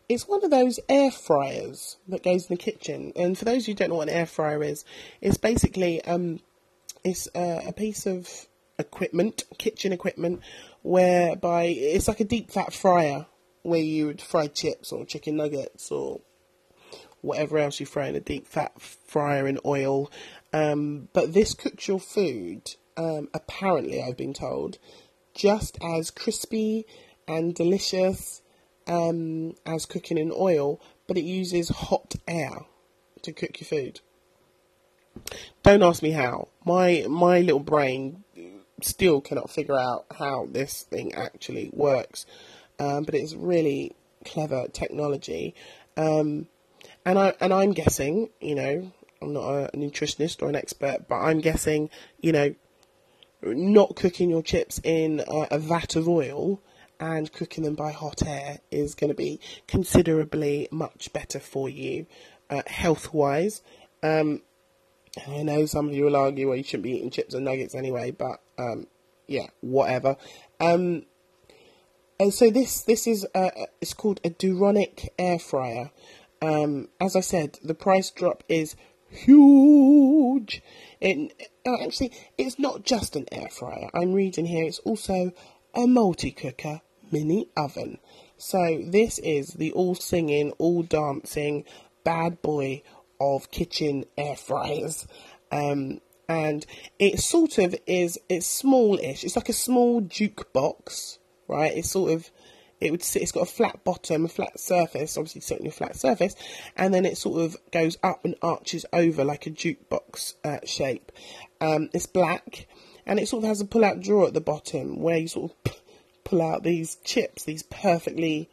it's one of those air fryers that goes in the kitchen. And for those who don't know what an air fryer is, it's basically um, it's a piece of equipment, kitchen equipment, whereby it's like a deep fat fryer where you would fry chips or chicken nuggets or whatever else you fry in a deep fat fryer in oil. Um, but this cooks your food, um, apparently, I've been told, just as crispy and delicious um, as cooking in oil, but it uses hot air to cook your food. Don't ask me how. My my little brain still cannot figure out how this thing actually works, um, but it's really clever technology. Um, and I and I'm guessing, you know, I'm not a nutritionist or an expert, but I'm guessing, you know, not cooking your chips in a, a vat of oil and cooking them by hot air is going to be considerably much better for you, uh, health wise. Um, I know some of you will argue, well, you shouldn't be eating chips and nuggets anyway, but um, yeah, whatever. Um, and so this this is a, it's called a Duronic air fryer. Um, as I said, the price drop is huge. It, uh, actually, it's not just an air fryer. I'm reading here. It's also a multi cooker mini oven. So this is the all singing, all dancing bad boy of kitchen air fryers. Um, and it sort of is, it's smallish. It's like a small jukebox, right? It's sort of it would sit, it's got a flat bottom, a flat surface, obviously sitting a flat surface, and then it sort of goes up and arches over like a jukebox uh, shape. Um, it's black, and it sort of has a pull-out drawer at the bottom where you sort of pull out these chips, these perfectly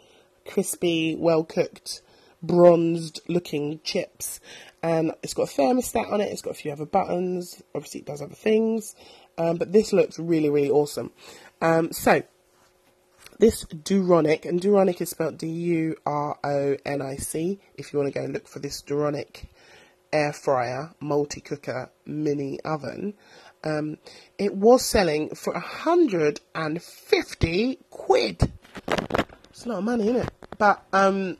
crispy, well-cooked, bronzed-looking chips. And it's got a thermostat on it. It's got a few other buttons. Obviously, it does other things. Um, but this looks really, really awesome. Um, so this Duronic, and Duronic is spelled D-U-R-O-N-I-C, if you want to go and look for this Duronic air fryer, multi-cooker, mini oven. Um, it was selling for 150 quid. It's a lot of money, isn't it? But um,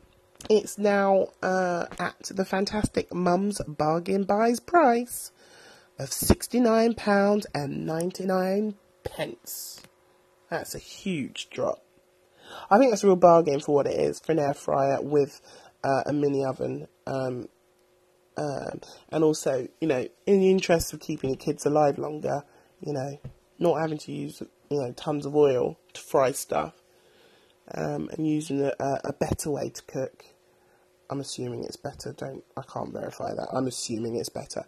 it's now uh, at the fantastic Mum's Bargain Buys price of £69 and 99 pence. That's a huge drop. I think that's a real bargain for what it is for an air fryer with uh, a mini oven. Um, um, and also, you know, in the interest of keeping the kids alive longer, you know, not having to use, you know, tons of oil to fry stuff, um, and using a, a, better way to cook. I'm assuming it's better. Don't I can't verify that. I'm assuming it's better.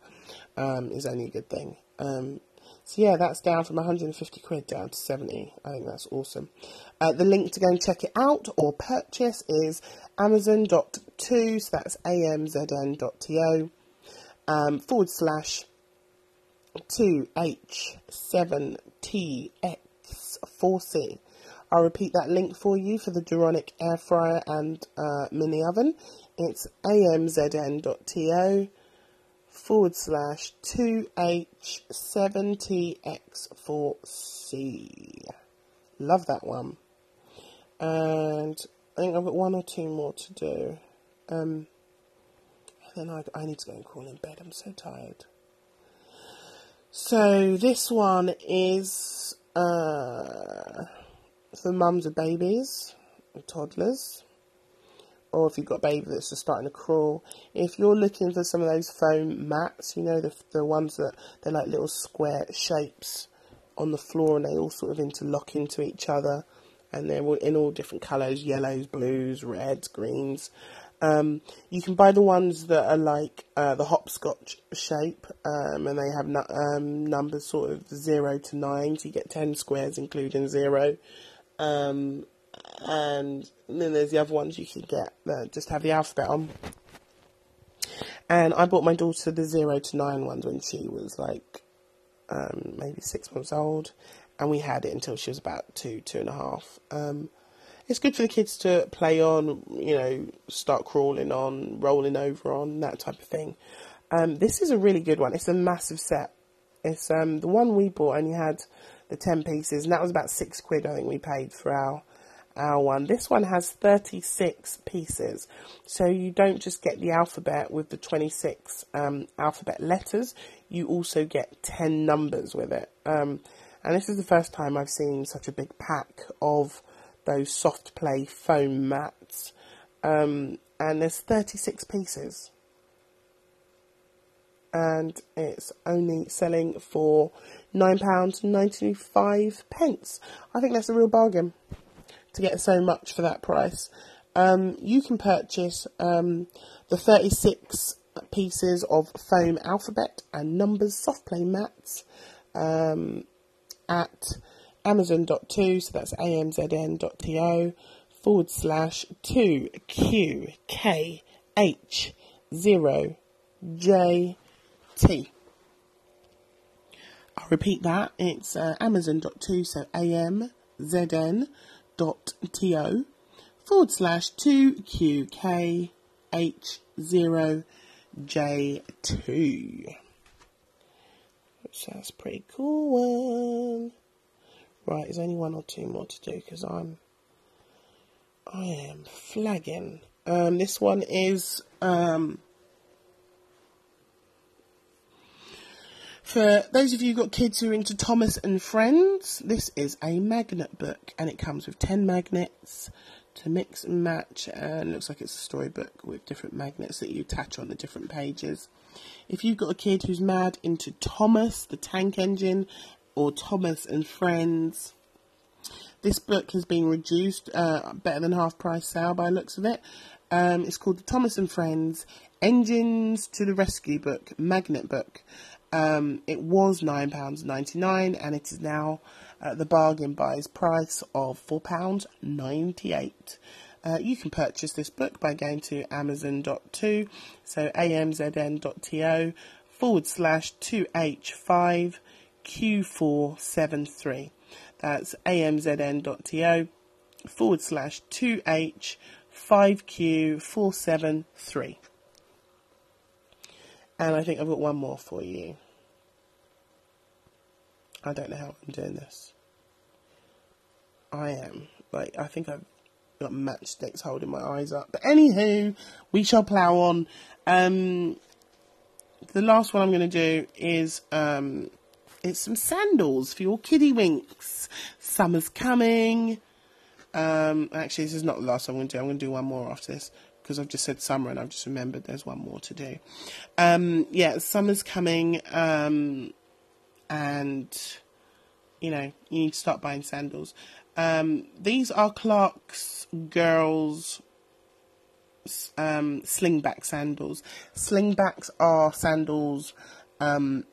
Um, is only a good thing. Um, so yeah, that's down from 150 quid down to 70. I think that's awesome. Uh, the link to go and check it out or purchase is amazon.to, so that's amzn.to, um, forward slash 2H7TX4C. I'll repeat that link for you for the Duronic air fryer and uh, mini oven. It's amzn.to forward slash 2H7TX4C. Love that one. And I think I've got one or two more to do. Um, and then I, I need to go and call in bed. I'm so tired. So this one is uh, for mums of babies, toddlers or if you've got a baby that's just starting to crawl, if you're looking for some of those foam mats, you know, the, the ones that they're like little square shapes on the floor and they all sort of interlock into each other and they're in all different colours yellows, blues, reds, greens. Um, you can buy the ones that are like uh, the hopscotch shape um, and they have um, numbers sort of 0 to 9, so you get 10 squares including 0. Um, and then there's the other ones you can get that just have the alphabet on. And I bought my daughter the zero to nine ones when she was like um, maybe six months old, and we had it until she was about two, two and a half. Um, it's good for the kids to play on, you know, start crawling on, rolling over on, that type of thing. Um, this is a really good one. It's a massive set. It's um, the one we bought only had the ten pieces, and that was about six quid. I think we paid for our our one. This one has 36 pieces, so you don't just get the alphabet with the 26 um, alphabet letters, you also get 10 numbers with it. Um, and this is the first time I've seen such a big pack of those soft play foam mats. Um, and there's 36 pieces. And it's only selling for £9.95. pence. I think that's a real bargain to get so much for that price. Um, you can purchase um, the 36 pieces of foam alphabet and numbers soft play mats um, at amazon.to, so that's amzn.to forward slash 2QKH0JT. I'll repeat that. It's uh, amazon.to, so amzn to forward slash 2QKH0J2. Which that's pretty cool one. Right, there's only one or two more to do because I'm I am flagging. Um, this one is um, For those of you who've got kids who are into Thomas and Friends, this is a magnet book and it comes with 10 magnets to mix and match and looks like it's a storybook with different magnets that you attach on the different pages. If you've got a kid who's mad into Thomas, the tank engine, or Thomas and Friends, this book has been reduced, uh, better than half price sale by looks of it. Um, it's called the Thomas and Friends Engines to the Rescue book, magnet book. Um, it was £9.99 and it is now at the bargain buys price of £4.98. Uh, you can purchase this book by going to amazon.to, so amzn.to forward slash 2h5q473. That's amzn.to forward slash 2h5q473. And I think I've got one more for you. I don't know how I'm doing this. I am. Like, I think I've got matchsticks holding my eyes up. But anywho, we shall plough on. Um, the last one I'm going to do is um, it's some sandals for your kiddie winks. Summer's coming. Um, actually, this is not the last I'm going to do. I'm going to do one more after this because I've just said summer and I've just remembered there's one more to do. Um, yeah, summer's coming, um, and you know you need to start buying sandals. Um, these are Clark's girls um, slingback sandals. Slingbacks are sandals um,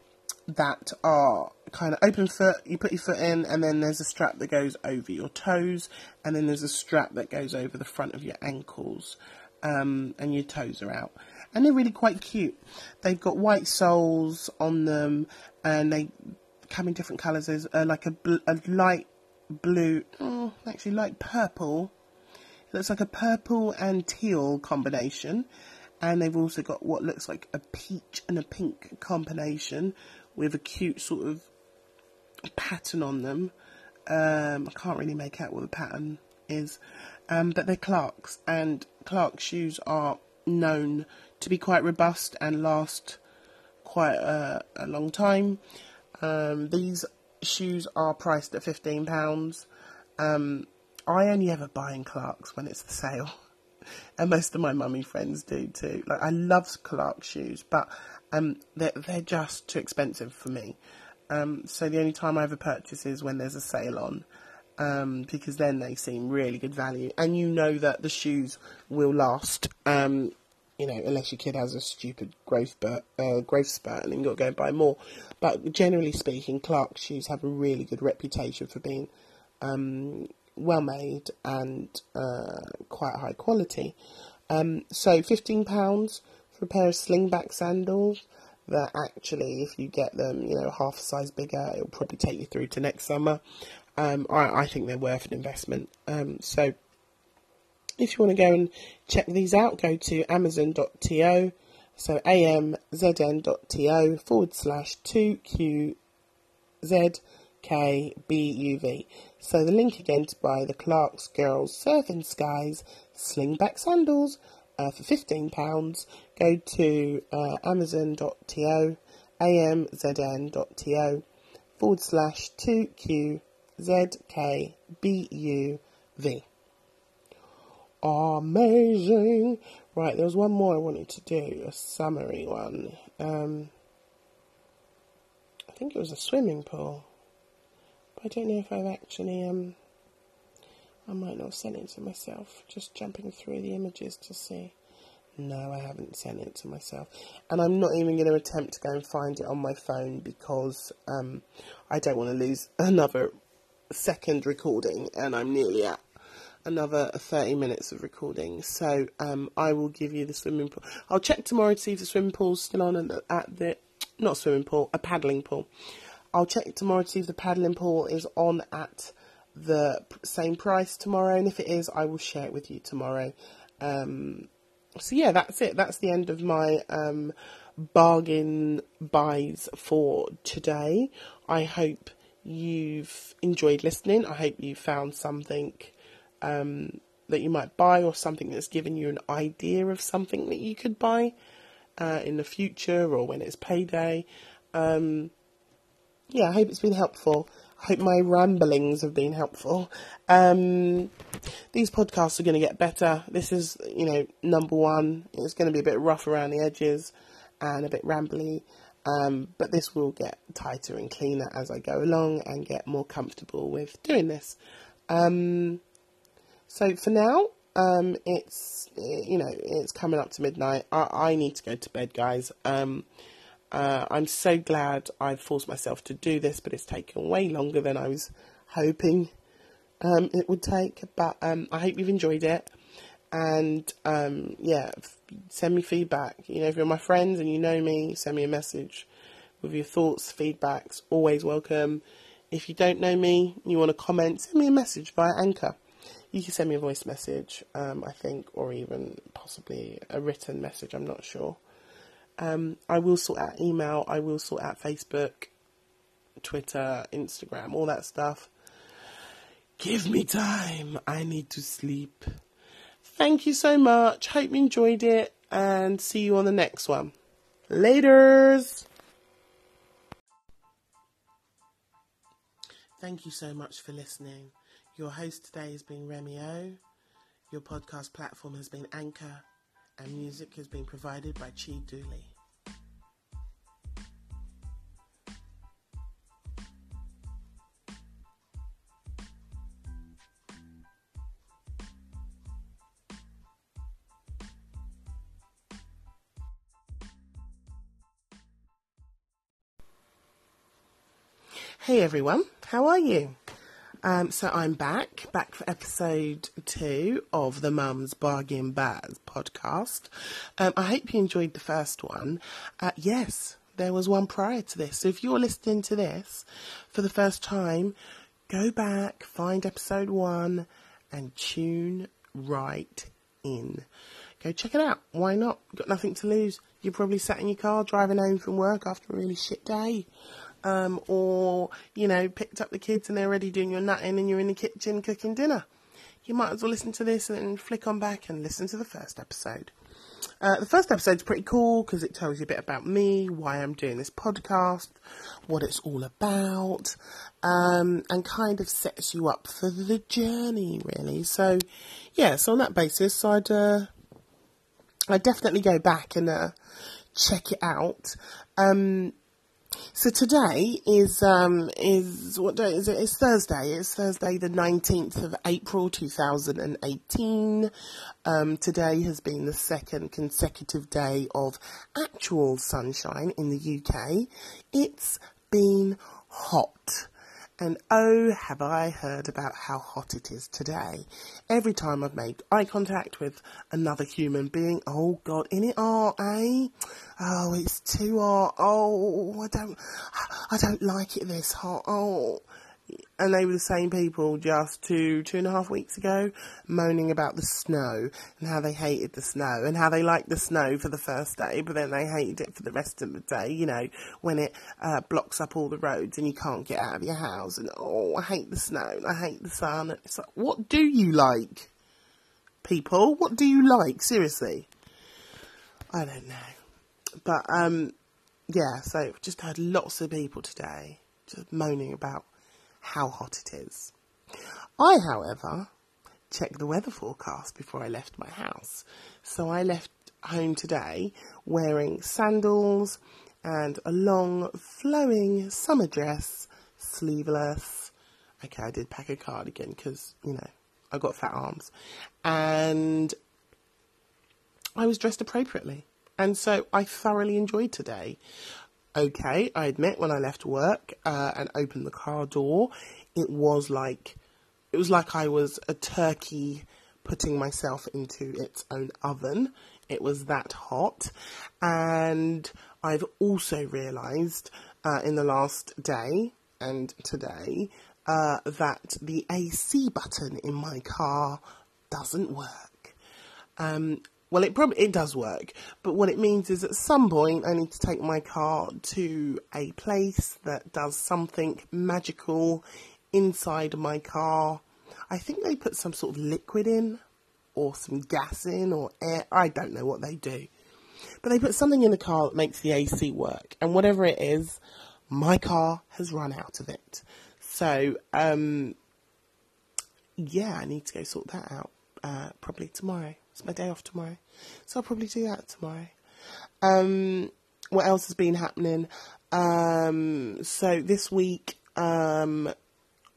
that are kind of open foot. You put your foot in, and then there's a strap that goes over your toes, and then there's a strap that goes over the front of your ankles um, and your toes are out. And they're really quite cute. They've got white soles on them, and they come in different colours. There's uh, like a, a light blue, oh, actually light purple. It looks like a purple and teal combination. And they've also got what looks like a peach and a pink combination with a cute sort of pattern on them. Um, I can't really make out what the pattern is, um, but they're Clark's, and Clark's shoes are known to be quite robust and last quite a, a long time. Um, these shoes are priced at fifteen pounds. Um, I only ever buy in Clark's when it's the sale, and most of my mummy friends do too. Like I love Clark's shoes, but um, they're they're just too expensive for me. Um, so the only time I ever purchase is when there's a sale on um, because then they seem really good value, and you know that the shoes will last. Um, you know, unless your kid has a stupid growth spurt, uh, growth spurt, and then you've got to go buy more. But generally speaking, Clark shoes have a really good reputation for being um, well made and uh, quite high quality. Um, so fifteen pounds for a pair of slingback sandals. That actually, if you get them, you know, half a size bigger, it'll probably take you through to next summer um, I, I, think they're worth an investment. Um, so if you want to go and check these out, go to amazon.to, so amzn.to forward slash 2qzkbuv. So the link again to buy the Clark's Girls Surfing Skies slingback sandals uh, for £15. Go to uh, amazon.to, amzn.to forward slash 2q Z-K-B-U-V. Amazing. Right, there was one more I wanted to do, a summary one. Um, I think it was a swimming pool. But I don't know if I've actually, um, I might not have sent it to myself. Just jumping through the images to see. No, I haven't sent it to myself. And I'm not even going to attempt to go and find it on my phone because um, I don't want to lose another second recording and I'm nearly at another 30 minutes of recording. So um, I will give you the swimming pool. I'll check tomorrow to see if the swimming pool's still on at the, not swimming pool, a paddling pool. I'll check tomorrow to see if the paddling pool is on at the same price tomorrow. And if it is, I will share it with you tomorrow. Um, so yeah, that's it. That's the end of my um, bargain buys for today. I hope you've enjoyed listening. I hope you found something um, that you might buy or something that's given you an idea of something that you could buy uh, in the future or when it's payday. Um, yeah, I hope it's been helpful. I hope my ramblings have been helpful. Um, these podcasts are going to get better. This is, you know, number one. It's going to be a bit rough around the edges and a bit rambly. Um, but this will get tighter and cleaner as I go along and get more comfortable with doing this. Um, so for now, um, it's you know it's coming up to midnight. I, I need to go to bed, guys. Um, uh, I'm so glad I've forced myself to do this, but it's taken way longer than I was hoping um, it would take. But um, I hope you've enjoyed it and um, yeah, send me feedback. You know, if you're my friends and you know me, send me a message with your thoughts, feedbacks, always welcome. If you don't know me, you want to comment, send me a message via Anchor. You can send me a voice message, um, I think, or even possibly a written message, I'm not sure. Um, I will sort out email, I will sort out Facebook, Twitter, Instagram, all that stuff Give me time. I need to sleep. Thank you so much. Hope you enjoyed it and see you on the next one. Laters. Thank you so much for listening. Your host today has been Remy O. Your podcast platform has been Anchor, and music has been provided by Chi Dooley. Hey everyone, how are you? Um, so I'm back, back for episode two of the Mums Bargain Buys podcast. Um, I hope you enjoyed the first one. Uh, yes, there was one prior to this. So if you're listening to this for the first time, go back, find episode one, and tune right in. Go check it out. Why not? Got nothing to lose. You're probably sat in your car driving home from work after a really shit day um, or you know picked up the kids and they're already doing your nutting and you're in the kitchen cooking dinner. You might as well listen to this and flick on back and listen to the first episode. Uh, the first episode's pretty cool because it tells you a bit about me, why I'm doing this podcast, what it's all about, um, and kind of sets you up for the journey, really. So, yeah, so on that basis, I'd uh, I'd definitely go back and uh, check it out. Um, so today is um is what day is it? It's Thursday. It's Thursday, the nineteenth of April, two thousand and eighteen. Um, today has been the second consecutive day of actual sunshine in the UK. It's been hot. And oh, have I heard about how hot it is today. Every time I've made eye contact with another human being, oh God, in it are, eh? Oh, it's too hot. Oh, I don't, I don't like it this hot. Oh, and they were the same people just two, two and a half weeks ago moaning about the snow and how they hated the snow and how they liked the snow for the first day, but then they hated it for the rest of the day, you know, when it uh, blocks up all the roads and you can't get out of your house and, oh, I hate the snow and I hate the sun. It's like, what do you like, people? What do you like? Seriously. I don't know. But, um, yeah, so just heard lots of people today just moaning about how hot it is. I, however, checked the weather forecast before I left my house. So I left home today wearing sandals and a long flowing summer dress, sleeveless. Okay, I did pack a cardigan because, you know, I got fat arms. And I was dressed appropriately. And so I thoroughly enjoyed today okay. I admit when I left work uh, and opened the car door, it was like it was like I was a turkey putting myself into its own oven. It was that hot, and I've also realised uh, in the last day and today uh, that the AC button in my car doesn't work. Um, well, it probably it does work, but what it means is at some point I need to take my car to a place that does something magical inside my car. I think they put some sort of liquid in, or some gas in, or air. I don't know what they do, but they put something in the car that makes the AC work, and whatever it is, my car has run out of it. So, um, yeah, I need to go sort that out uh, probably tomorrow. It's my day off tomorrow. So I'll probably do that tomorrow. Um, what else has been happening? Um, so this week, um,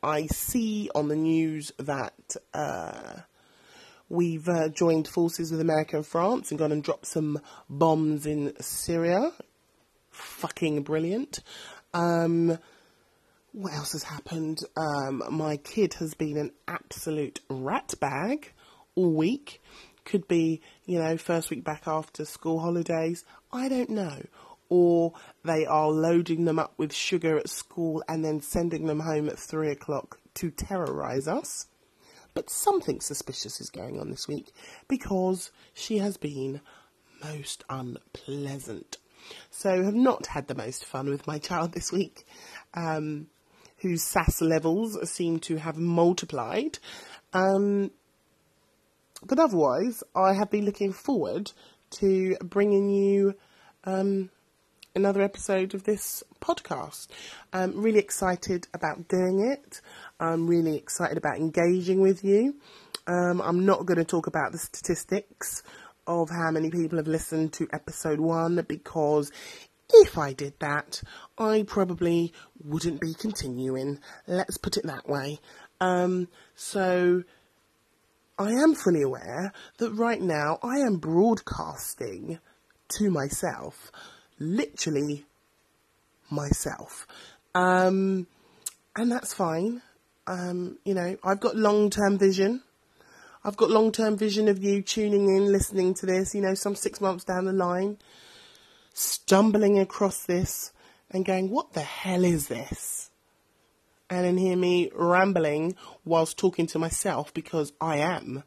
I see on the news that uh, we've uh, joined forces with America and France and gone and dropped some bombs in Syria. Fucking brilliant. Um, what else has happened? Um, my kid has been an absolute rat bag all week. Could be, you know, first week back after school holidays. I don't know. Or they are loading them up with sugar at school and then sending them home at three o'clock to terrorise us. But something suspicious is going on this week because she has been most unpleasant. So have not had the most fun with my child this week. Um, whose sass levels seem to have multiplied. Um, but otherwise, I have been looking forward to bringing you um, another episode of this podcast. I'm really excited about doing it. I'm really excited about engaging with you. Um, I'm not going to talk about the statistics of how many people have listened to episode one because if I did that, I probably wouldn't be continuing. Let's put it that way. Um, so I am fully aware that right now I am broadcasting to myself, literally myself. Um, and that's fine. Um, you know, I've got long term vision. I've got long term vision of you tuning in, listening to this, you know, some six months down the line, stumbling across this and going, what the hell is this? And then hear me rambling whilst talking to myself because I am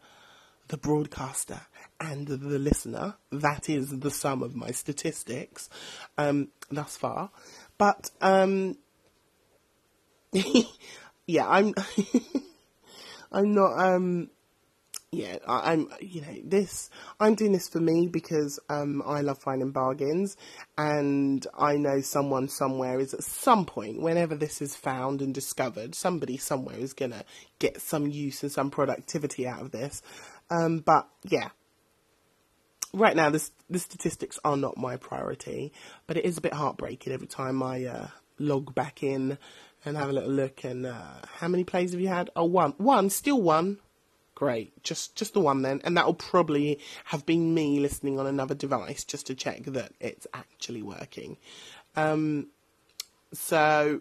the broadcaster and the listener. That is the sum of my statistics um, thus far. But um, yeah, I'm I'm not um, yeah, I, am you know this. I'm doing this for me because um, I love finding bargains, and I know someone somewhere is at some point, whenever this is found and discovered, somebody somewhere is gonna get some use and some productivity out of this. Um, but yeah, right now the the statistics are not my priority, but it is a bit heartbreaking every time I uh, log back in and have a little look. And uh, how many plays have you had? Oh, one, one, still one Great, just just the one then, and that'll probably have been me listening on another device just to check that it's actually working. Um, so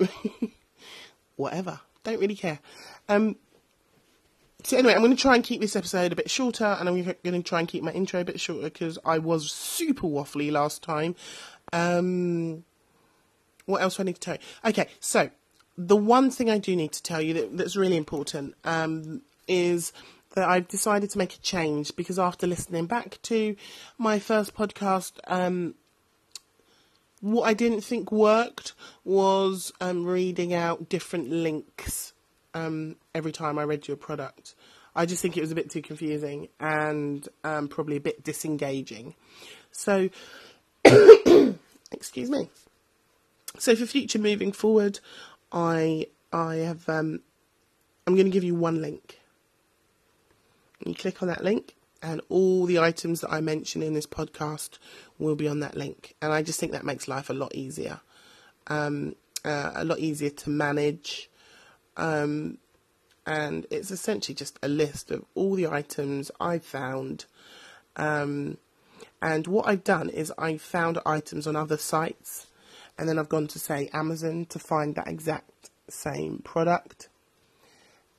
whatever, don't really care. Um, so anyway, I'm going to try and keep this episode a bit shorter, and I'm going to try and keep my intro a bit shorter because I was super waffly last time. Um, what else do I need to tell you? Okay, so the one thing I do need to tell you that, that's really important um, is that I've decided to make a change because after listening back to my first podcast, um, what I didn't think worked was um, reading out different links um, every time I read your product. I just think it was a bit too confusing and um, probably a bit disengaging. So, excuse me. So for future moving forward, I I have um, I'm going to give you one link you click on that link, and all the items that I mention in this podcast will be on that link. And I just think that makes life a lot easier, um, uh, a lot easier to manage. Um, and it's essentially just a list of all the items I've found. Um, and what I've done is I've found items on other sites, and then I've gone to say Amazon to find that exact same product.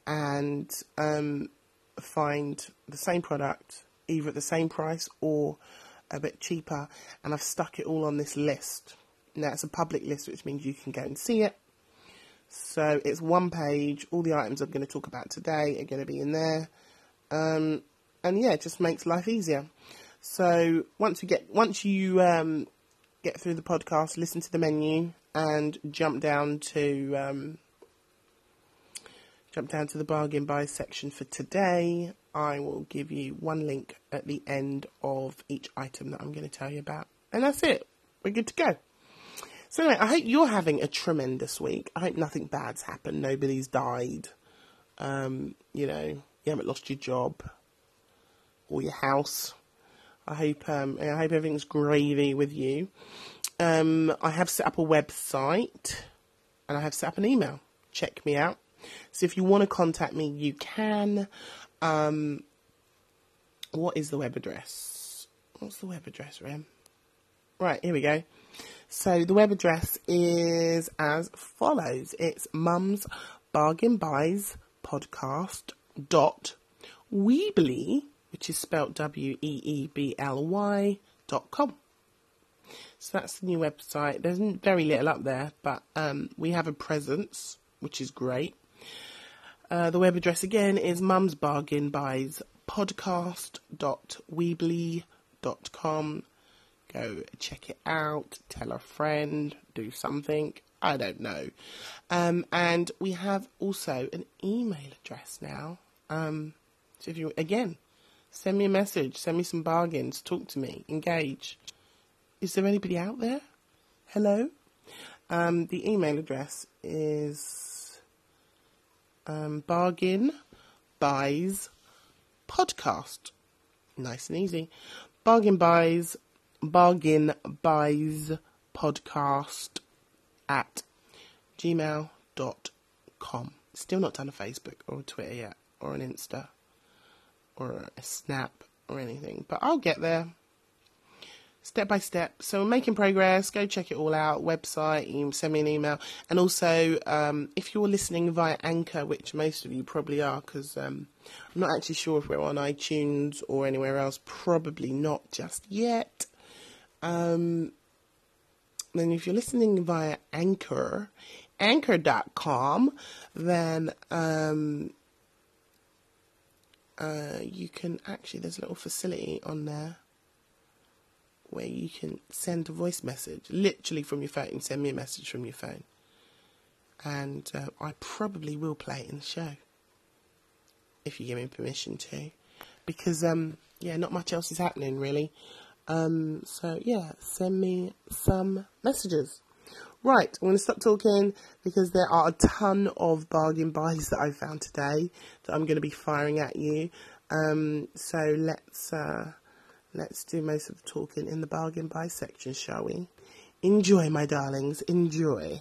And um, find the same product either at the same price or a bit cheaper, and I've stuck it all on this list. Now it's a public list, which means you can go and see it. So it's one page. All the items I'm going to talk about today are going to be in there, um, and yeah, it just makes life easier. So once you get once you um, get through the podcast, listen to the menu and jump down to um, jump down to the bargain buy section for today. I will give you one link at the end of each item that I'm going to tell you about. And that's it. We're good to go. So anyway, I hope you're having a tremendous week. I hope nothing bad's happened. Nobody's died. Um, you know, you haven't lost your job or your house. I hope um, I hope everything's gravy with you. Um, I have set up a website and I have set up an email. Check me out so if you want to contact me, you can. Um, what is the web address? What's the web address, Rem? Right, here we go. So the web address is as follows. It's Mum's Bargain Buys Podcast dot Weebly, which is spelt W E E B L Y dot com. So that's the new website. There's very little up there, but um, we have a presence, which is great. Uh, the web address again is Mum's Bargain Buys. Go check it out, tell a friend, do something. I don't know. Um, and we have also an email address now. Um, so if you again send me a message, send me some bargains, talk to me, engage. Is there anybody out there? Hello. Um, the email address is um, bargain buys podcast. Nice and easy. Bargain buys, bargain buys podcast at gmail.com. Still not done a Facebook or a Twitter yet, or an Insta, or a Snap, or anything, but I'll get there step by step. So we're making progress. Go check it all out. Website, send me an email, and also um, if you're listening via Anchor, which most of you probably are, because um, I'm not actually sure if we're on iTunes or anywhere else. Probably not just yet. Um, then if you're listening via Anchor, Anchor.com, then um, uh, you can actually there's a little facility on there where you can send a voice message literally from your phone. Send me a message from your phone, and uh, I probably will play it in the show if you give me permission to, because um, yeah, not much else is happening really. Um, so yeah, send me some messages. Right, I'm going to stop talking because there are a ton of bargain buys that I found today that I'm going to be firing at you. Um, so let's uh, Let's do most of the talking in the bargain buy section, shall we? Enjoy, my darlings, enjoy.